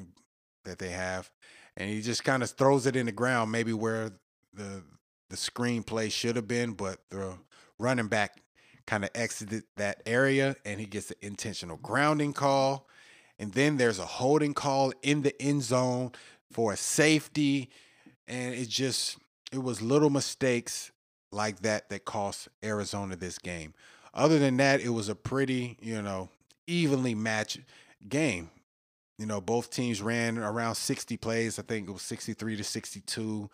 that they have, and he just kind of throws it in the ground, maybe where the the screen play should have been, but the running back kind of exited that area, and he gets an intentional grounding call. And then there's a holding call in the end zone for a safety. And it just, it was little mistakes like that that cost Arizona this game. Other than that, it was a pretty, you know, evenly matched game. You know, both teams ran around 60 plays. I think it was 63 to 62.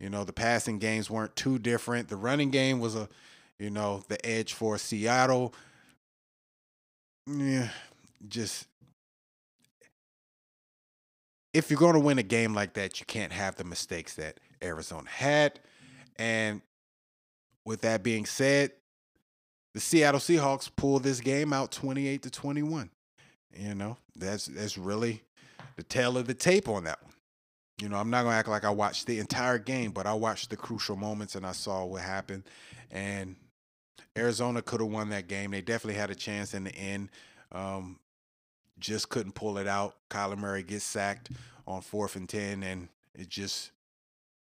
You know, the passing games weren't too different. The running game was a, you know, the edge for Seattle. Yeah, just if you're going to win a game like that, you can't have the mistakes that Arizona had. And with that being said, the Seattle Seahawks pulled this game out 28 to 21. You know, that's that's really the tail of the tape on that one. You know, I'm not gonna act like I watched the entire game, but I watched the crucial moments and I saw what happened. And Arizona could have won that game. They definitely had a chance in the end. Um, just couldn't pull it out. Kyler Murray gets sacked on fourth and ten, and it just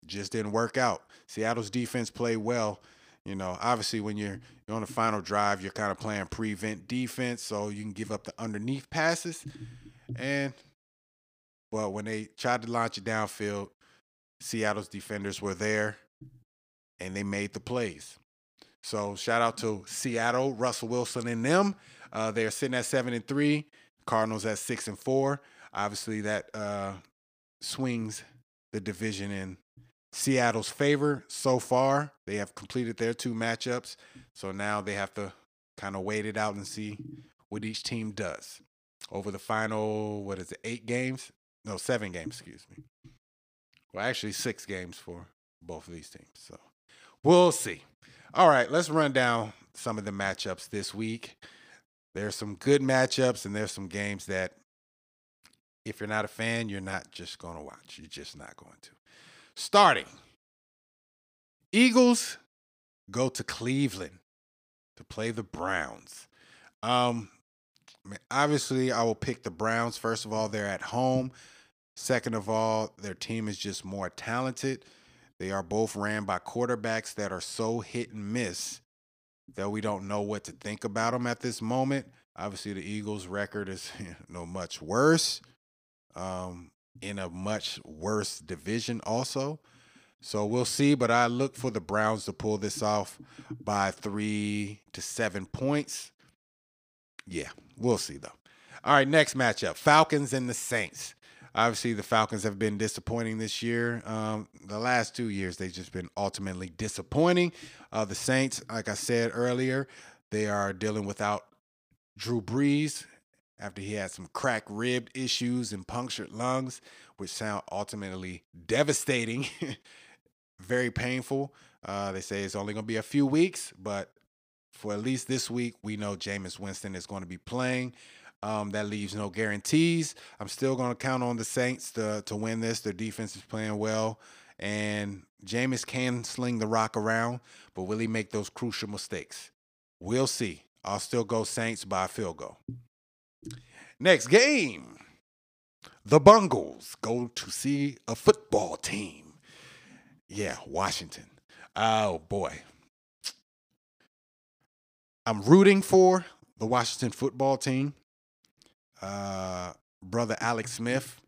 just didn't work out. Seattle's defense played well. You know, obviously when you're you're on the final drive, you're kind of playing prevent defense, so you can give up the underneath passes. And but when they tried to launch it downfield, Seattle's defenders were there and they made the plays. So shout out to Seattle, Russell Wilson and them. Uh, they're sitting at seven and three. Cardinals at six and four. Obviously, that uh, swings the division in Seattle's favor so far. They have completed their two matchups, so now they have to kind of wait it out and see what each team does over the final. What is it? Eight games? No, seven games. Excuse me. Well, actually, six games for both of these teams. So we'll see. All right, let's run down some of the matchups this week. There's some good matchups, and there's some games that, if you're not a fan, you're not just going to watch. You're just not going to. Starting, Eagles go to Cleveland to play the Browns. Um, I mean, obviously, I will pick the Browns. First of all, they're at home. Second of all, their team is just more talented. They are both ran by quarterbacks that are so hit and miss that we don't know what to think about them at this moment. Obviously, the Eagles' record is [LAUGHS] you know much worse, um, in a much worse division also. So we'll see, but I look for the Browns to pull this off by three to seven points. Yeah, we'll see though. All right, next matchup Falcons and the Saints. Obviously, the Falcons have been disappointing this year. Um, the last two years, they've just been ultimately disappointing. Uh, the Saints, like I said earlier, they are dealing without Drew Brees after he had some crack ribbed issues and punctured lungs, which sound ultimately devastating, [LAUGHS] very painful. Uh, they say it's only going to be a few weeks, but for at least this week, we know Jameis Winston is going to be playing. Um, that leaves no guarantees. I'm still going to count on the Saints to to win this. Their defense is playing well, and Jameis can sling the rock around, but will he make those crucial mistakes? We'll see. I'll still go Saints by a field goal. Next game, the Bungles go to see a football team. Yeah, Washington. Oh boy. I'm rooting for the Washington football team uh, brother Alex Smith.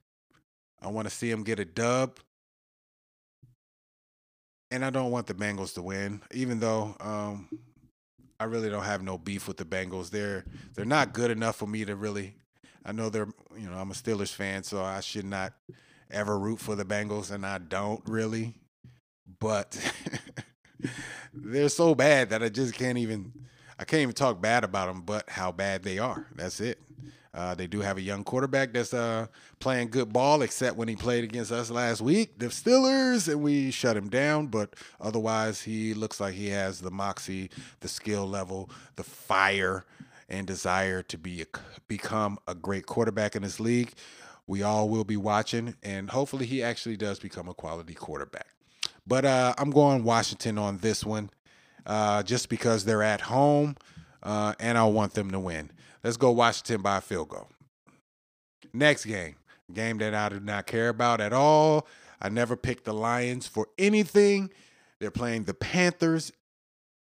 I want to see him get a dub. And I don't want the Bengals to win, even though um, I really don't have no beef with the Bengals. They're they're not good enough for me to really. I know they're you know I'm a Steelers fan, so I should not ever root for the Bengals, and I don't really. But [LAUGHS] they're so bad that I just can't even. I can't even talk bad about them, but how bad they are. That's it. Uh, they do have a young quarterback that's uh, playing good ball, except when he played against us last week, the Steelers, and we shut him down. But otherwise, he looks like he has the moxie, the skill level, the fire, and desire to be a, become a great quarterback in this league. We all will be watching, and hopefully, he actually does become a quality quarterback. But uh, I'm going Washington on this one, uh, just because they're at home, uh, and I want them to win. Let's go Washington by a field goal. Next game, game that I do not care about at all. I never picked the Lions for anything. They're playing the Panthers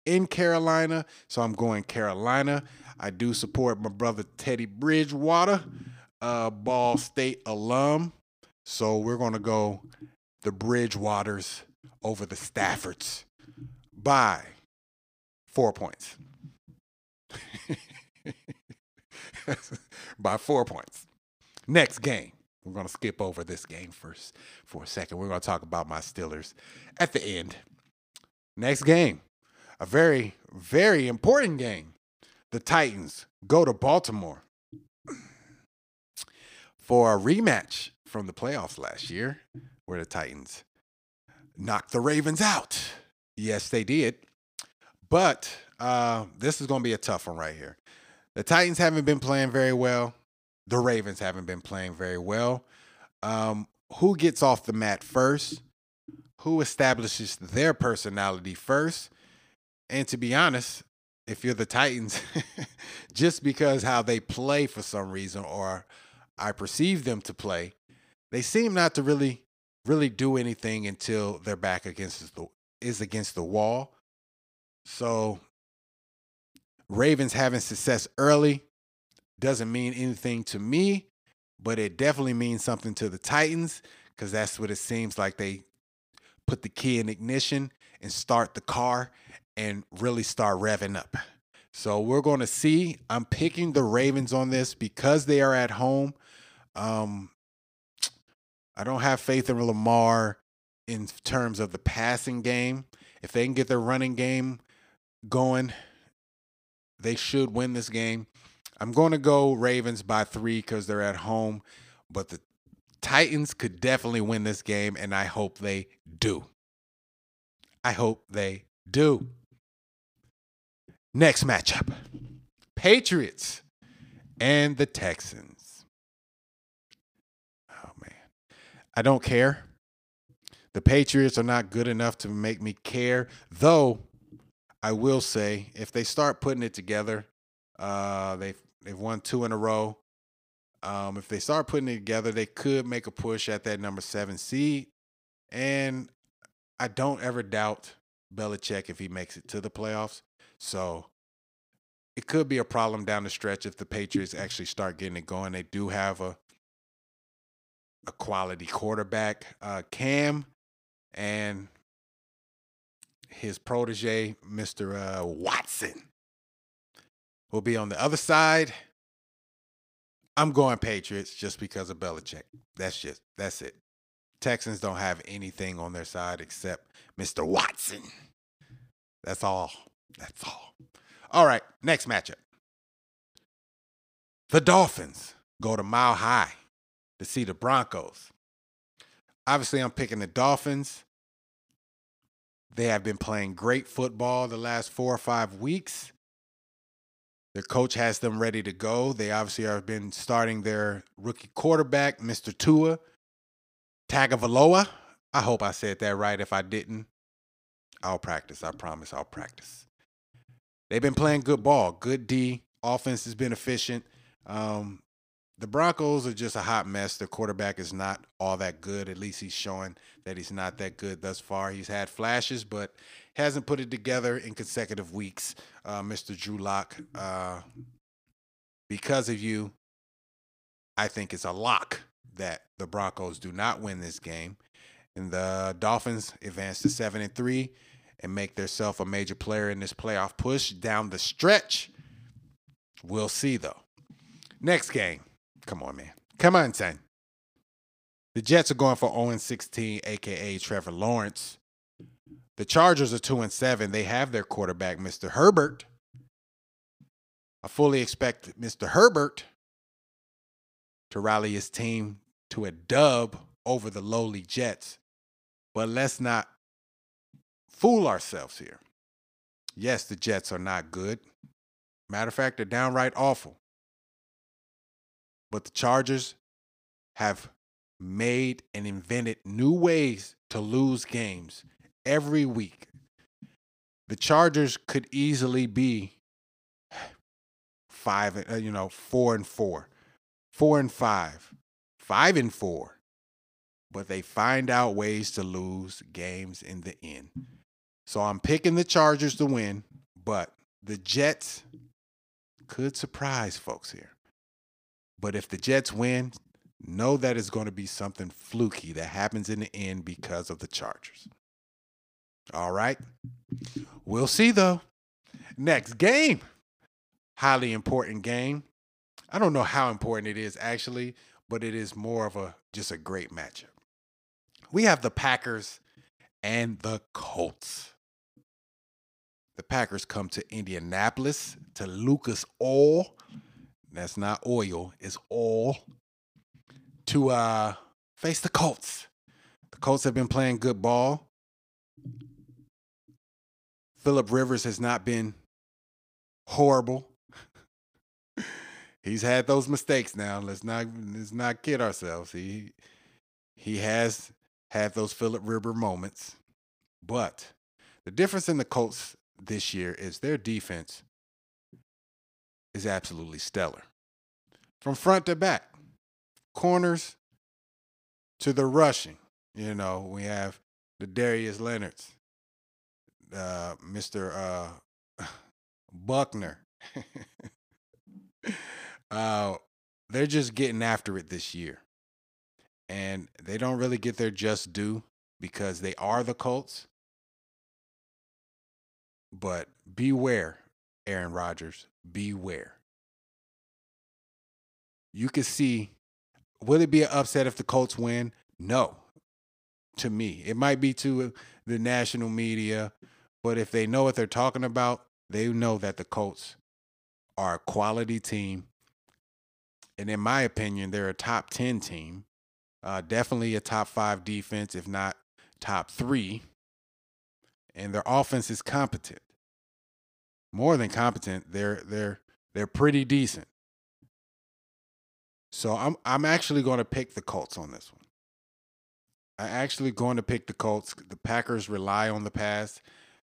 in Carolina, so I'm going Carolina. I do support my brother Teddy Bridgewater, uh, Ball State alum. So we're going to go the Bridgewaters over the Staffords by four points. [LAUGHS] [LAUGHS] by four points. Next game. We're going to skip over this game first for a second. We're going to talk about my Steelers at the end. Next game. A very, very important game. The Titans go to Baltimore for a rematch from the playoffs last year, where the Titans knocked the Ravens out. Yes, they did. But uh, this is going to be a tough one right here. The Titans haven't been playing very well. The Ravens haven't been playing very well. Um, who gets off the mat first? Who establishes their personality first? And to be honest, if you're the Titans, [LAUGHS] just because how they play for some reason, or I perceive them to play, they seem not to really, really do anything until their back against the is against the wall. So Ravens having success early doesn't mean anything to me, but it definitely means something to the Titans because that's what it seems like they put the key in ignition and start the car and really start revving up. So we're going to see. I'm picking the Ravens on this because they are at home. Um, I don't have faith in Lamar in terms of the passing game. If they can get their running game going, they should win this game. I'm going to go Ravens by three because they're at home, but the Titans could definitely win this game, and I hope they do. I hope they do. Next matchup Patriots and the Texans. Oh, man. I don't care. The Patriots are not good enough to make me care, though I will say if they start putting it together, uh, they've they've won two in a row. Um, if they start putting it together, they could make a push at that number seven seed. And I don't ever doubt Belichick if he makes it to the playoffs. So it could be a problem down the stretch if the Patriots actually start getting it going. They do have a a quality quarterback, uh, Cam, and his protege, Mr. Uh, Watson, will be on the other side. I'm going Patriots just because of Belichick. That's just that's it. Texans don't have anything on their side except Mr. Watson. That's all. That's all. All right, next matchup. The Dolphins go to Mile High to see the Broncos. Obviously, I'm picking the Dolphins. They have been playing great football the last four or five weeks. Their coach has them ready to go. They obviously have been starting their rookie quarterback, Mr. Tua Tagovailoa. I hope I said that right. If I didn't, I'll practice. I promise I'll practice. They've been playing good ball, good D. Offense has been efficient. Um, the Broncos are just a hot mess. Their quarterback is not all that good. At least he's showing that he's not that good thus far. He's had flashes, but hasn't put it together in consecutive weeks. Uh, Mr. Drew Lock, uh, because of you, I think it's a lock that the Broncos do not win this game, and the Dolphins advance to seven and three and make themselves a major player in this playoff push down the stretch. We'll see though. Next game. Come on, man. Come on, son. The Jets are going for 0 16, aka Trevor Lawrence. The Chargers are 2 and 7. They have their quarterback, Mr. Herbert. I fully expect Mr. Herbert to rally his team to a dub over the lowly Jets. But let's not fool ourselves here. Yes, the Jets are not good. Matter of fact, they're downright awful. But the Chargers have made and invented new ways to lose games every week. The Chargers could easily be five, uh, you know, four and four, four and five, five and four, but they find out ways to lose games in the end. So I'm picking the Chargers to win, but the Jets could surprise folks here. But if the Jets win, know that it's going to be something fluky that happens in the end because of the Chargers. All right. We'll see though. Next game. Highly important game. I don't know how important it is actually, but it is more of a just a great matchup. We have the Packers and the Colts. The Packers come to Indianapolis to Lucas Oil that's not oil, it's all to uh face the Colts. The Colts have been playing good ball. Philip Rivers has not been horrible. [LAUGHS] He's had those mistakes now. Let's not let's not kid ourselves. He he has had those Philip River moments. But the difference in the Colts this year is their defense is absolutely stellar. From front to back, corners to the rushing. You know, we have the Darius Leonards, uh, Mr. Uh, [LAUGHS] Buckner. [LAUGHS] uh, they're just getting after it this year. And they don't really get their just due because they are the Colts. But beware, Aaron Rodgers, beware. You can see, will it be an upset if the Colts win? No. To me, it might be to the national media, but if they know what they're talking about, they know that the Colts are a quality team. And in my opinion, they're a top 10 team. Uh, definitely a top five defense, if not top three. And their offense is competent. More than competent, they're they're they're pretty decent. So I'm I'm actually going to pick the Colts on this one. I'm actually going to pick the Colts. The Packers rely on the pass.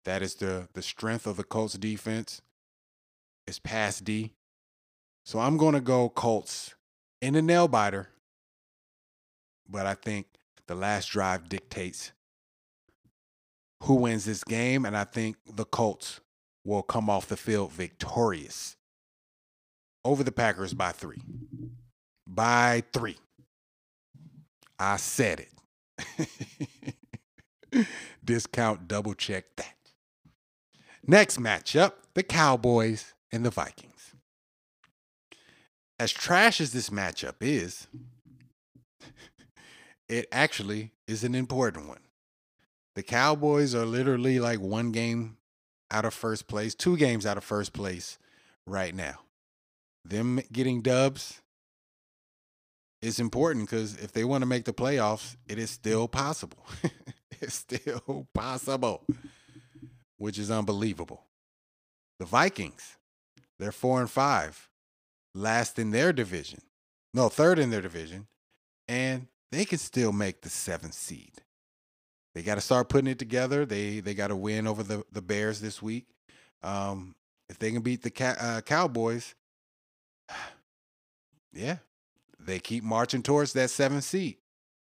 That is the the strength of the Colts defense. It's pass D. So I'm going to go Colts in a nail biter. But I think the last drive dictates who wins this game, and I think the Colts will come off the field victorious over the Packers by three. By three. I said it. [LAUGHS] Discount double check that. Next matchup the Cowboys and the Vikings. As trash as this matchup is, [LAUGHS] it actually is an important one. The Cowboys are literally like one game out of first place, two games out of first place right now. Them getting dubs is important because if they want to make the playoffs, it is still possible. [LAUGHS] it's still possible, which is unbelievable. The Vikings, they're four and five, last in their division. No, third in their division, and they can still make the seventh seed. They got to start putting it together. They they got to win over the the Bears this week. Um, if they can beat the ca- uh, Cowboys, [SIGHS] yeah, they keep marching towards that seventh seed,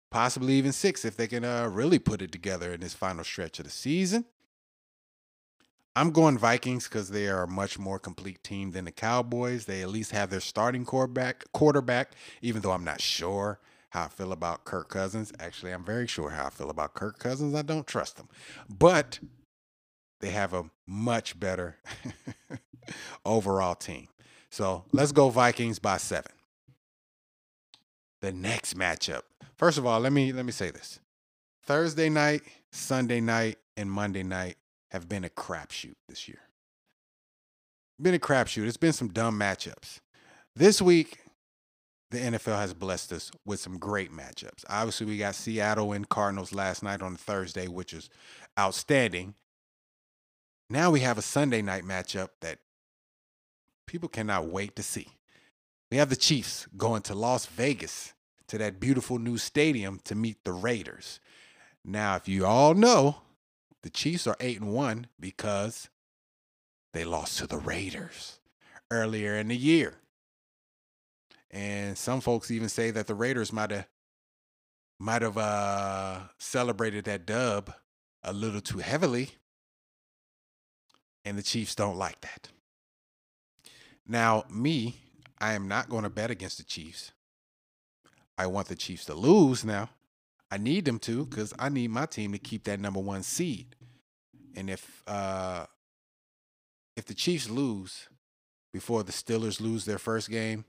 possibly even six if they can uh, really put it together in this final stretch of the season. I'm going Vikings because they are a much more complete team than the Cowboys. They at least have their starting quarterback, quarterback, even though I'm not sure how I feel about Kirk Cousins. Actually, I'm very sure how I feel about Kirk Cousins. I don't trust him. But they have a much better [LAUGHS] overall team. So let's go Vikings by seven. The next matchup. First of all, let me let me say this. Thursday night, Sunday night, and Monday night have been a crapshoot this year. Been a crapshoot. It's been some dumb matchups. This week, the NFL has blessed us with some great matchups. Obviously, we got Seattle and Cardinals last night on Thursday, which is outstanding. Now we have a Sunday night matchup that people cannot wait to see. We have the Chiefs going to Las Vegas to that beautiful new stadium to meet the Raiders. Now, if you all know, the Chiefs are 8 and 1 because they lost to the Raiders earlier in the year. And some folks even say that the Raiders might have might have uh, celebrated that dub a little too heavily. And the Chiefs don't like that. Now, me, I am not going to bet against the Chiefs. I want the Chiefs to lose now. I need them to because I need my team to keep that number one seed. And if uh, if the Chiefs lose before the Steelers lose their first game,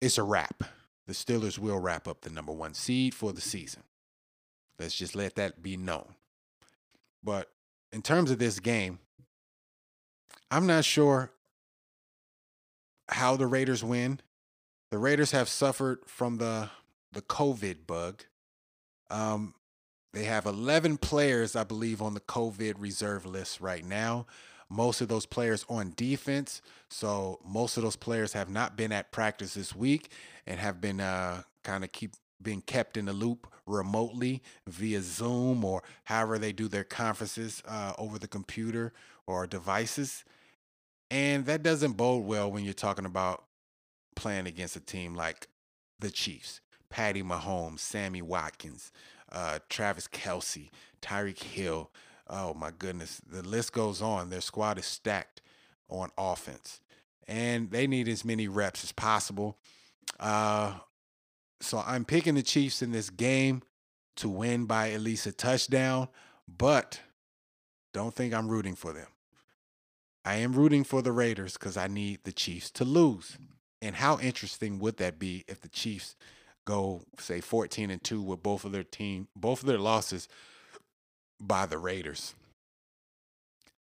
it's a wrap. The Steelers will wrap up the number one seed for the season. Let's just let that be known. But in terms of this game, I'm not sure how the Raiders win. the Raiders have suffered from the the COVID bug. Um, they have 11 players, I believe, on the COVID reserve list right now. Most of those players on defense. So most of those players have not been at practice this week and have been uh, kind of keep being kept in the loop remotely via Zoom or however they do their conferences uh, over the computer or devices. And that doesn't bode well when you're talking about playing against a team like the Chiefs, Patty Mahomes, Sammy Watkins, uh, Travis Kelce, Tyreek Hill. Oh my goodness, the list goes on. Their squad is stacked on offense, and they need as many reps as possible. Uh, so I'm picking the Chiefs in this game to win by at least a touchdown, but don't think I'm rooting for them. I am rooting for the Raiders because I need the Chiefs to lose. And how interesting would that be if the Chiefs go say 14 and 2 with both of their team, both of their losses by the Raiders?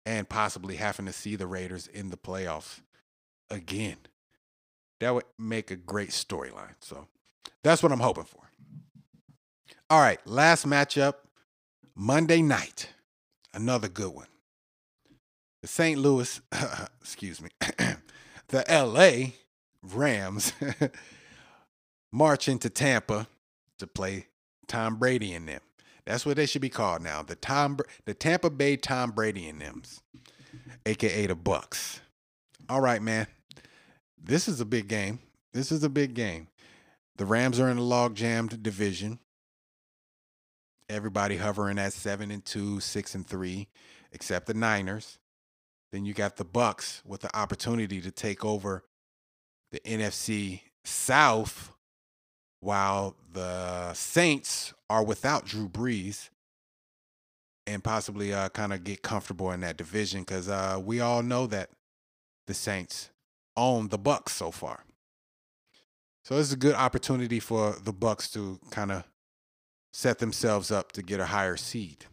And possibly having to see the Raiders in the playoffs again. That would make a great storyline. So that's what I'm hoping for. All right, last matchup Monday night. Another good one. The St. Louis, [LAUGHS] excuse me, [CLEARS THROAT] the LA Rams [LAUGHS] march into Tampa to play Tom Brady and them. That's what they should be called now. The Tom the Tampa Bay Tom Brady and them's, aka the Bucs. All right, man. This is a big game. This is a big game. The Rams are in a log jammed division. Everybody hovering at seven and two, six and three, except the Niners. Then you got the Bucs with the opportunity to take over the NFC South, while the Saints are without Drew Brees and possibly uh, kind of get comfortable in that division because uh, we all know that the Saints own the Bucs so far. So this is a good opportunity for the Bucs to kind of set themselves up to get a higher seed.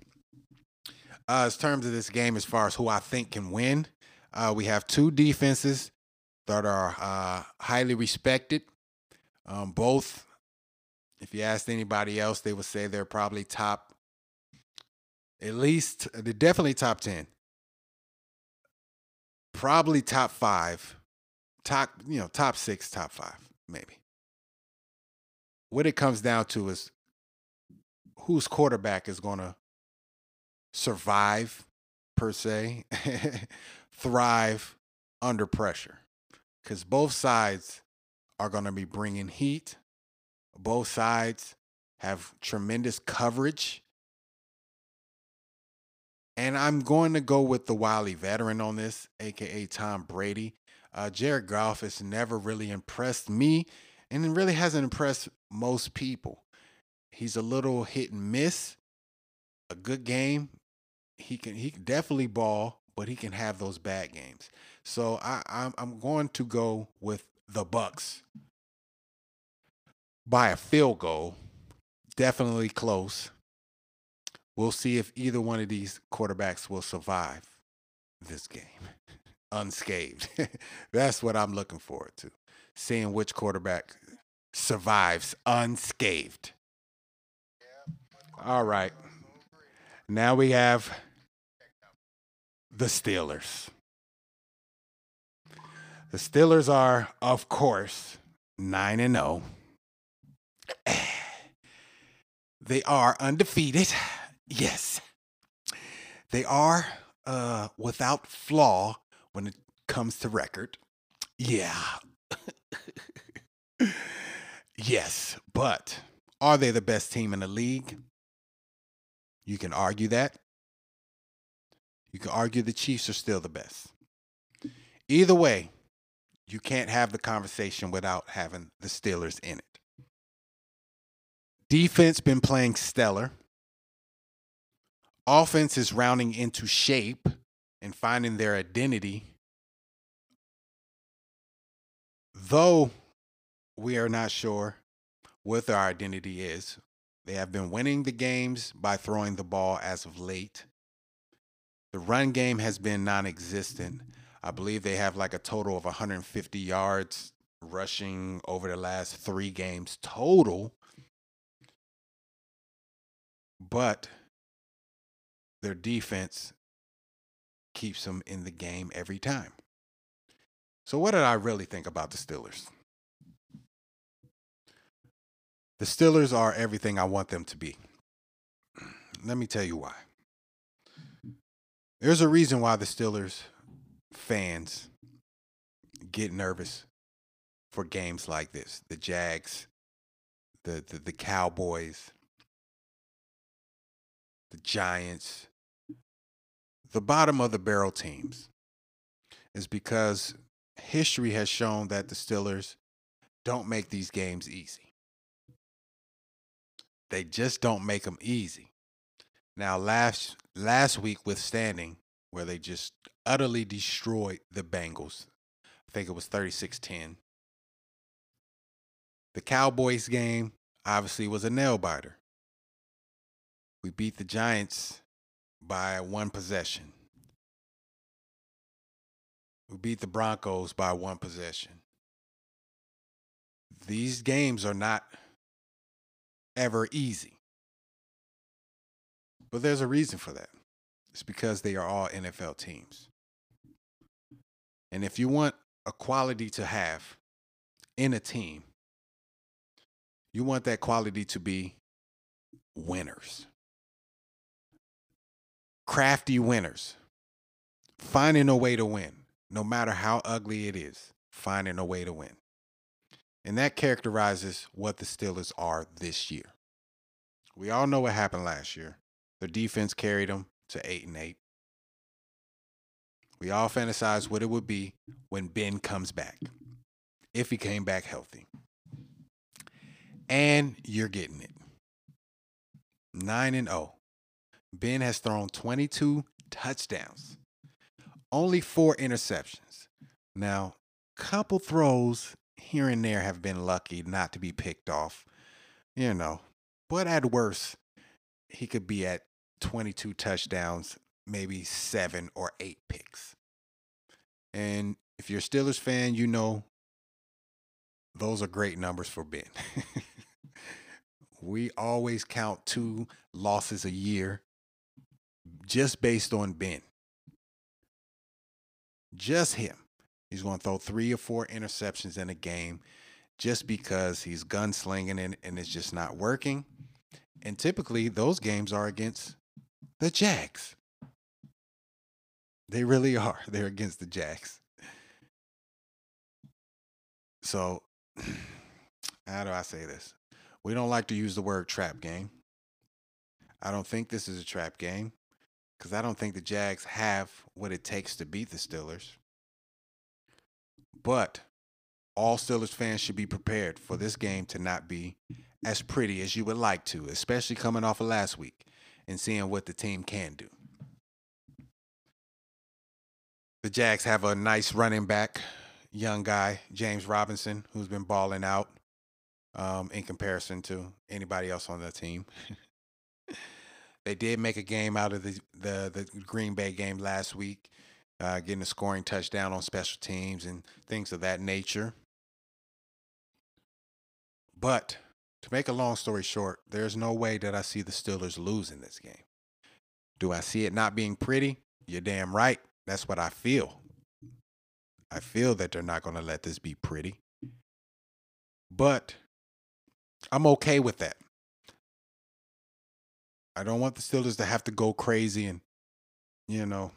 Uh, as terms of this game, as far as who I think can win, uh, we have two defenses that are uh, highly respected. Um, both, if you asked anybody else, they would say they're probably top, at least, they're definitely top 10. Probably top five, top, you know, top six, top five, maybe. What it comes down to is whose quarterback is going to survive, per se, [LAUGHS] thrive under pressure because both sides are going to be bringing heat. Both sides have tremendous coverage. And I'm going to go with the wily veteran on this, aka Tom Brady. Uh, Jared Goff has never really impressed me, and it really hasn't impressed most people. He's a little hit and miss. A good game, he can he can definitely ball, but he can have those bad games. So I, I'm I'm going to go with the Bucs by a field goal. Definitely close. We'll see if either one of these quarterbacks will survive this game [LAUGHS] unscathed. [LAUGHS] That's what I'm looking forward to. Seeing which quarterback survives unscathed. All right. Now we have the Steelers. The Steelers are, of course, 9 and 0. They are undefeated. Yes. They are uh, without flaw when it comes to record. Yeah. [LAUGHS] yes, but are they the best team in the league? You can argue that. You can argue the Chiefs are still the best. Either way, you can't have the conversation without having the Steelers in it. Defense been playing stellar. Offense is rounding into shape and finding their identity. Though we are not sure what their identity is, they have been winning the games by throwing the ball as of late. The run game has been non existent. I believe they have like a total of 150 yards rushing over the last three games total, but their defense keeps them in the game every time. So, what did I really think about the Steelers? The Steelers are everything I want them to be. Let me tell you why. There's a reason why the Steelers fans get nervous for games like this. The Jags, the the, the Cowboys, the Giants, the bottom of the barrel teams is because history has shown that the Steelers don't make these games easy. They just don't make them easy. Now last last week withstanding where they just utterly destroyed the Bengals. I think it was 36-10. The Cowboys game obviously was a nail biter. We beat the Giants by one possession. We beat the Broncos by one possession. These games are not ever easy. But there's a reason for that. It's because they are all NFL teams. And if you want a quality to have in a team, you want that quality to be winners. Crafty winners. Finding a way to win, no matter how ugly it is, finding a way to win. And that characterizes what the Steelers are this year. We all know what happened last year. Their defense carried them to 8 and 8. We all fantasize what it would be when Ben comes back, if he came back healthy. And you're getting it. 9 and 0. Ben has thrown 22 touchdowns, only four interceptions. Now, couple throws here and there have been lucky not to be picked off, you know, but at worst, he could be at 22 touchdowns, maybe seven or eight picks. And if you're a Steelers fan, you know those are great numbers for Ben. [LAUGHS] we always count two losses a year just based on Ben. Just him. He's going to throw three or four interceptions in a game just because he's gunslinging and, and it's just not working. And typically, those games are against the Jags. They really are. [LAUGHS] They're against the Jags. So, [SIGHS] how do I say this? We don't like to use the word trap game. I don't think this is a trap game because I don't think the Jags have what it takes to beat the Steelers. But all Steelers fans should be prepared for this game to not be as pretty as you would like to, especially coming off of last week and seeing what the team can do. The Jags have a nice running back, young guy, James Robinson, who's been balling out um, in comparison to anybody else on the team. [LAUGHS] they did make a game out of the, the, the Green Bay game last week, uh, getting a scoring touchdown on special teams and things of that nature. But to make a long story short, there's no way that I see the Steelers losing this game. Do I see it not being pretty? You're damn right. That's what I feel. I feel that they're not going to let this be pretty. But I'm okay with that. I don't want the Steelers to have to go crazy and, you know,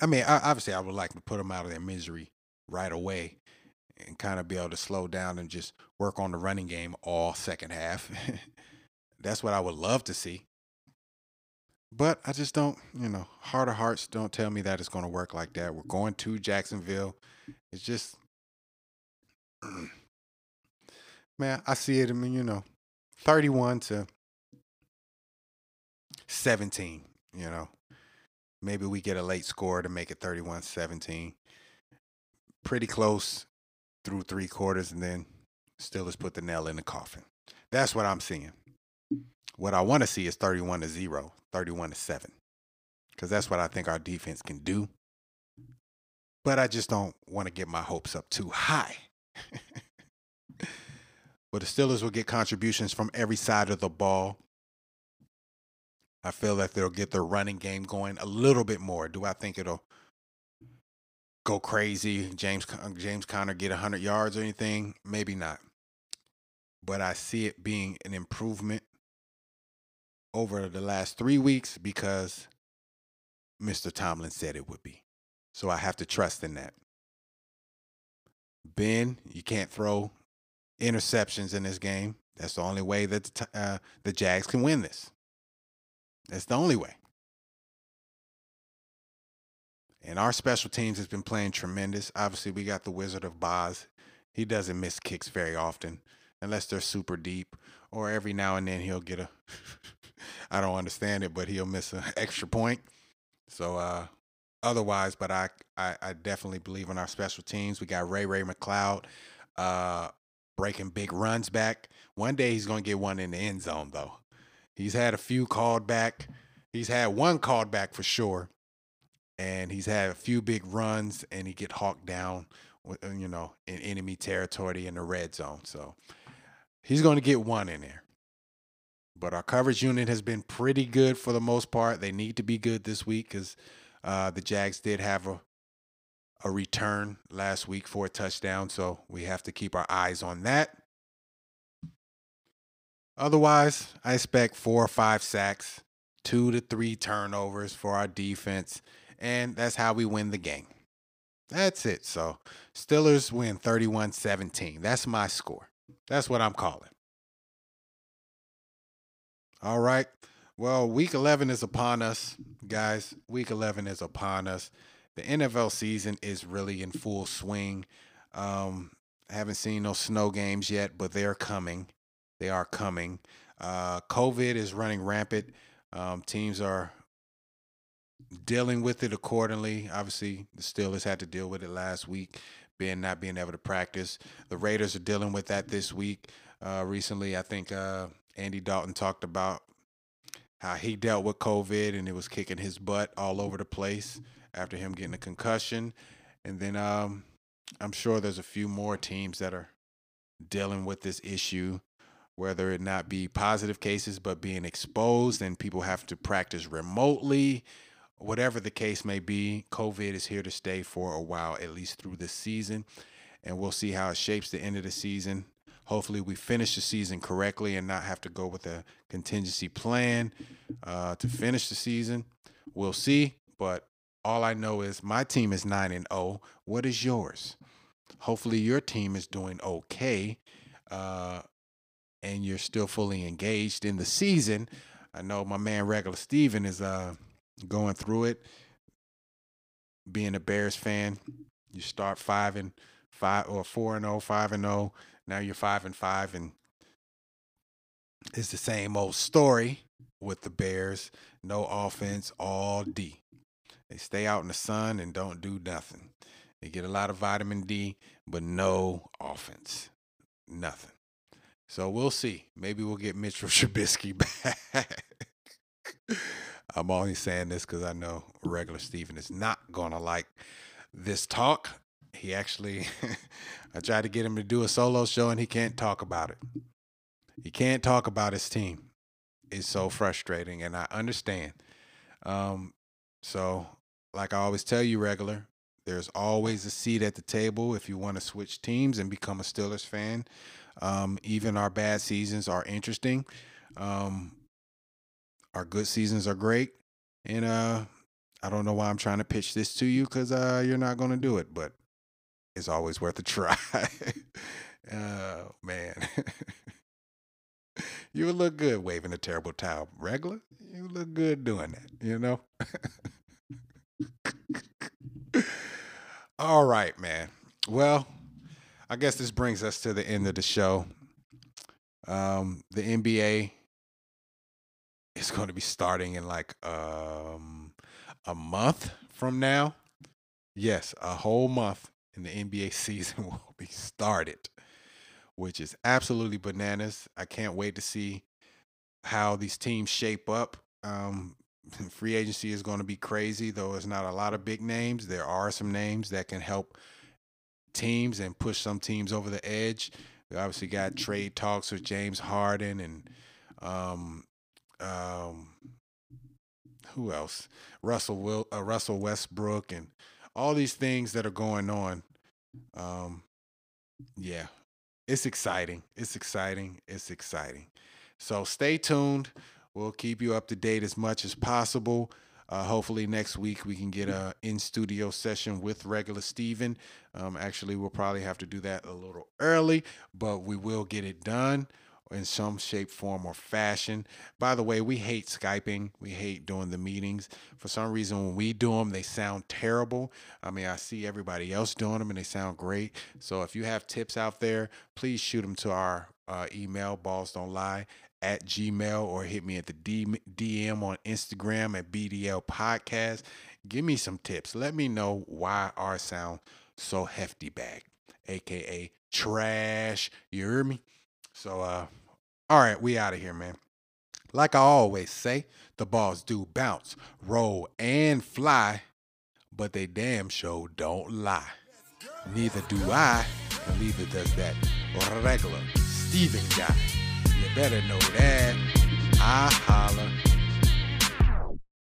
I mean, I, obviously, I would like to put them out of their misery right away and kind of be able to slow down and just work on the running game all second half. [LAUGHS] That's what I would love to see. But I just don't, you know, heart of hearts don't tell me that it's going to work like that. We're going to Jacksonville. It's just, [CLEARS THROAT] man, I see it. I mean, you know, 31 to 17, you know. Maybe we get a late score to make it 31 17. Pretty close through three quarters, and then Steelers put the nail in the coffin. That's what I'm seeing. What I want to see is 31 to 0, 31 to 7. Because that's what I think our defense can do. But I just don't want to get my hopes up too high. [LAUGHS] but the Steelers will get contributions from every side of the ball. I feel that they'll get their running game going a little bit more. Do I think it'll go crazy? James James Conner get 100 yards or anything? Maybe not. But I see it being an improvement over the last 3 weeks because Mr. Tomlin said it would be. So I have to trust in that. Ben, you can't throw interceptions in this game. That's the only way that the, uh, the Jags can win this. That's the only way. And our special teams has been playing tremendous. Obviously, we got the Wizard of Boz. He doesn't miss kicks very often, unless they're super deep, or every now and then he'll get a. [LAUGHS] I don't understand it, but he'll miss an [LAUGHS] extra point. So, uh, otherwise, but I, I, I definitely believe in our special teams. We got Ray Ray McCloud, uh, breaking big runs back. One day he's gonna get one in the end zone, though. He's had a few called back. He's had one called back for sure, and he's had a few big runs, and he get hawked down, you know, in enemy territory in the red zone. So he's going to get one in there. But our coverage unit has been pretty good for the most part. They need to be good this week because uh, the Jags did have a a return last week for a touchdown, so we have to keep our eyes on that. Otherwise, I expect four or five sacks, two to three turnovers for our defense, and that's how we win the game. That's it. So, Steelers win 31 17. That's my score. That's what I'm calling. All right. Well, week 11 is upon us, guys. Week 11 is upon us. The NFL season is really in full swing. Um, I haven't seen no snow games yet, but they're coming. They are coming. Uh, COVID is running rampant. Um, teams are dealing with it accordingly. Obviously, the Steelers had to deal with it last week, being not being able to practice. The Raiders are dealing with that this week. Uh, recently, I think uh, Andy Dalton talked about how he dealt with COVID and it was kicking his butt all over the place after him getting a concussion. And then um, I'm sure there's a few more teams that are dealing with this issue whether it not be positive cases but being exposed and people have to practice remotely whatever the case may be covid is here to stay for a while at least through this season. And we'll see how it shapes the end of the season. Hopefully we finish the season correctly and not have to go with a contingency plan uh, to finish the season. We'll see but all i know is my team is 9 and 0 what is yours? Hopefully your team is doing okay uh, and you're still fully engaged in the season. I know my man regular Stephen is uh going through it. Being a Bears fan, you start five and five or four and oh, five and oh. Now you're five and five, and it's the same old story with the Bears. No offense, all D. They stay out in the sun and don't do nothing. They get a lot of vitamin D, but no offense. Nothing. So we'll see. Maybe we'll get Mitchell [LAUGHS] Trubisky back. I'm only saying this because I know regular Stephen is not going to like this talk. He actually, [LAUGHS] I tried to get him to do a solo show and he can't talk about it. He can't talk about his team. It's so frustrating and I understand. Um, so, like I always tell you, regular, there's always a seat at the table if you want to switch teams and become a Steelers fan. Um, even our bad seasons are interesting. Um, our good seasons are great. And uh, I don't know why I'm trying to pitch this to you because uh, you're not going to do it, but it's always worth a try. [LAUGHS] oh, man. [LAUGHS] you would look good waving a terrible towel. Regular, you look good doing that, you know? [LAUGHS] All right, man. Well, I guess this brings us to the end of the show. Um, the NBA is going to be starting in like um, a month from now. Yes, a whole month, and the NBA [LAUGHS] season will be started, which is absolutely bananas. I can't wait to see how these teams shape up. Um, [LAUGHS] free agency is going to be crazy, though. It's not a lot of big names. There are some names that can help teams and push some teams over the edge. We obviously got trade talks with James Harden and um, um, who else? Russell Will, uh, Russell Westbrook, and all these things that are going on. Um, yeah, it's exciting. It's exciting. It's exciting. So stay tuned. We'll keep you up to date as much as possible. Uh, hopefully next week we can get a in studio session with regular Stephen. Um, actually, we'll probably have to do that a little early, but we will get it done in some shape, form, or fashion. By the way, we hate Skyping. We hate doing the meetings. For some reason, when we do them, they sound terrible. I mean, I see everybody else doing them and they sound great. So if you have tips out there, please shoot them to our uh, email, balls don't lie at gmail or hit me at the DM on Instagram at BDL podcast. Give me some tips. Let me know why our sound so hefty bag, aka trash. You hear me? So uh all right, we out of here, man. Like I always say, the balls do bounce, roll, and fly, but they damn sure don't lie. Neither do I, and neither does that regular Stephen guy. Better know that. I holla.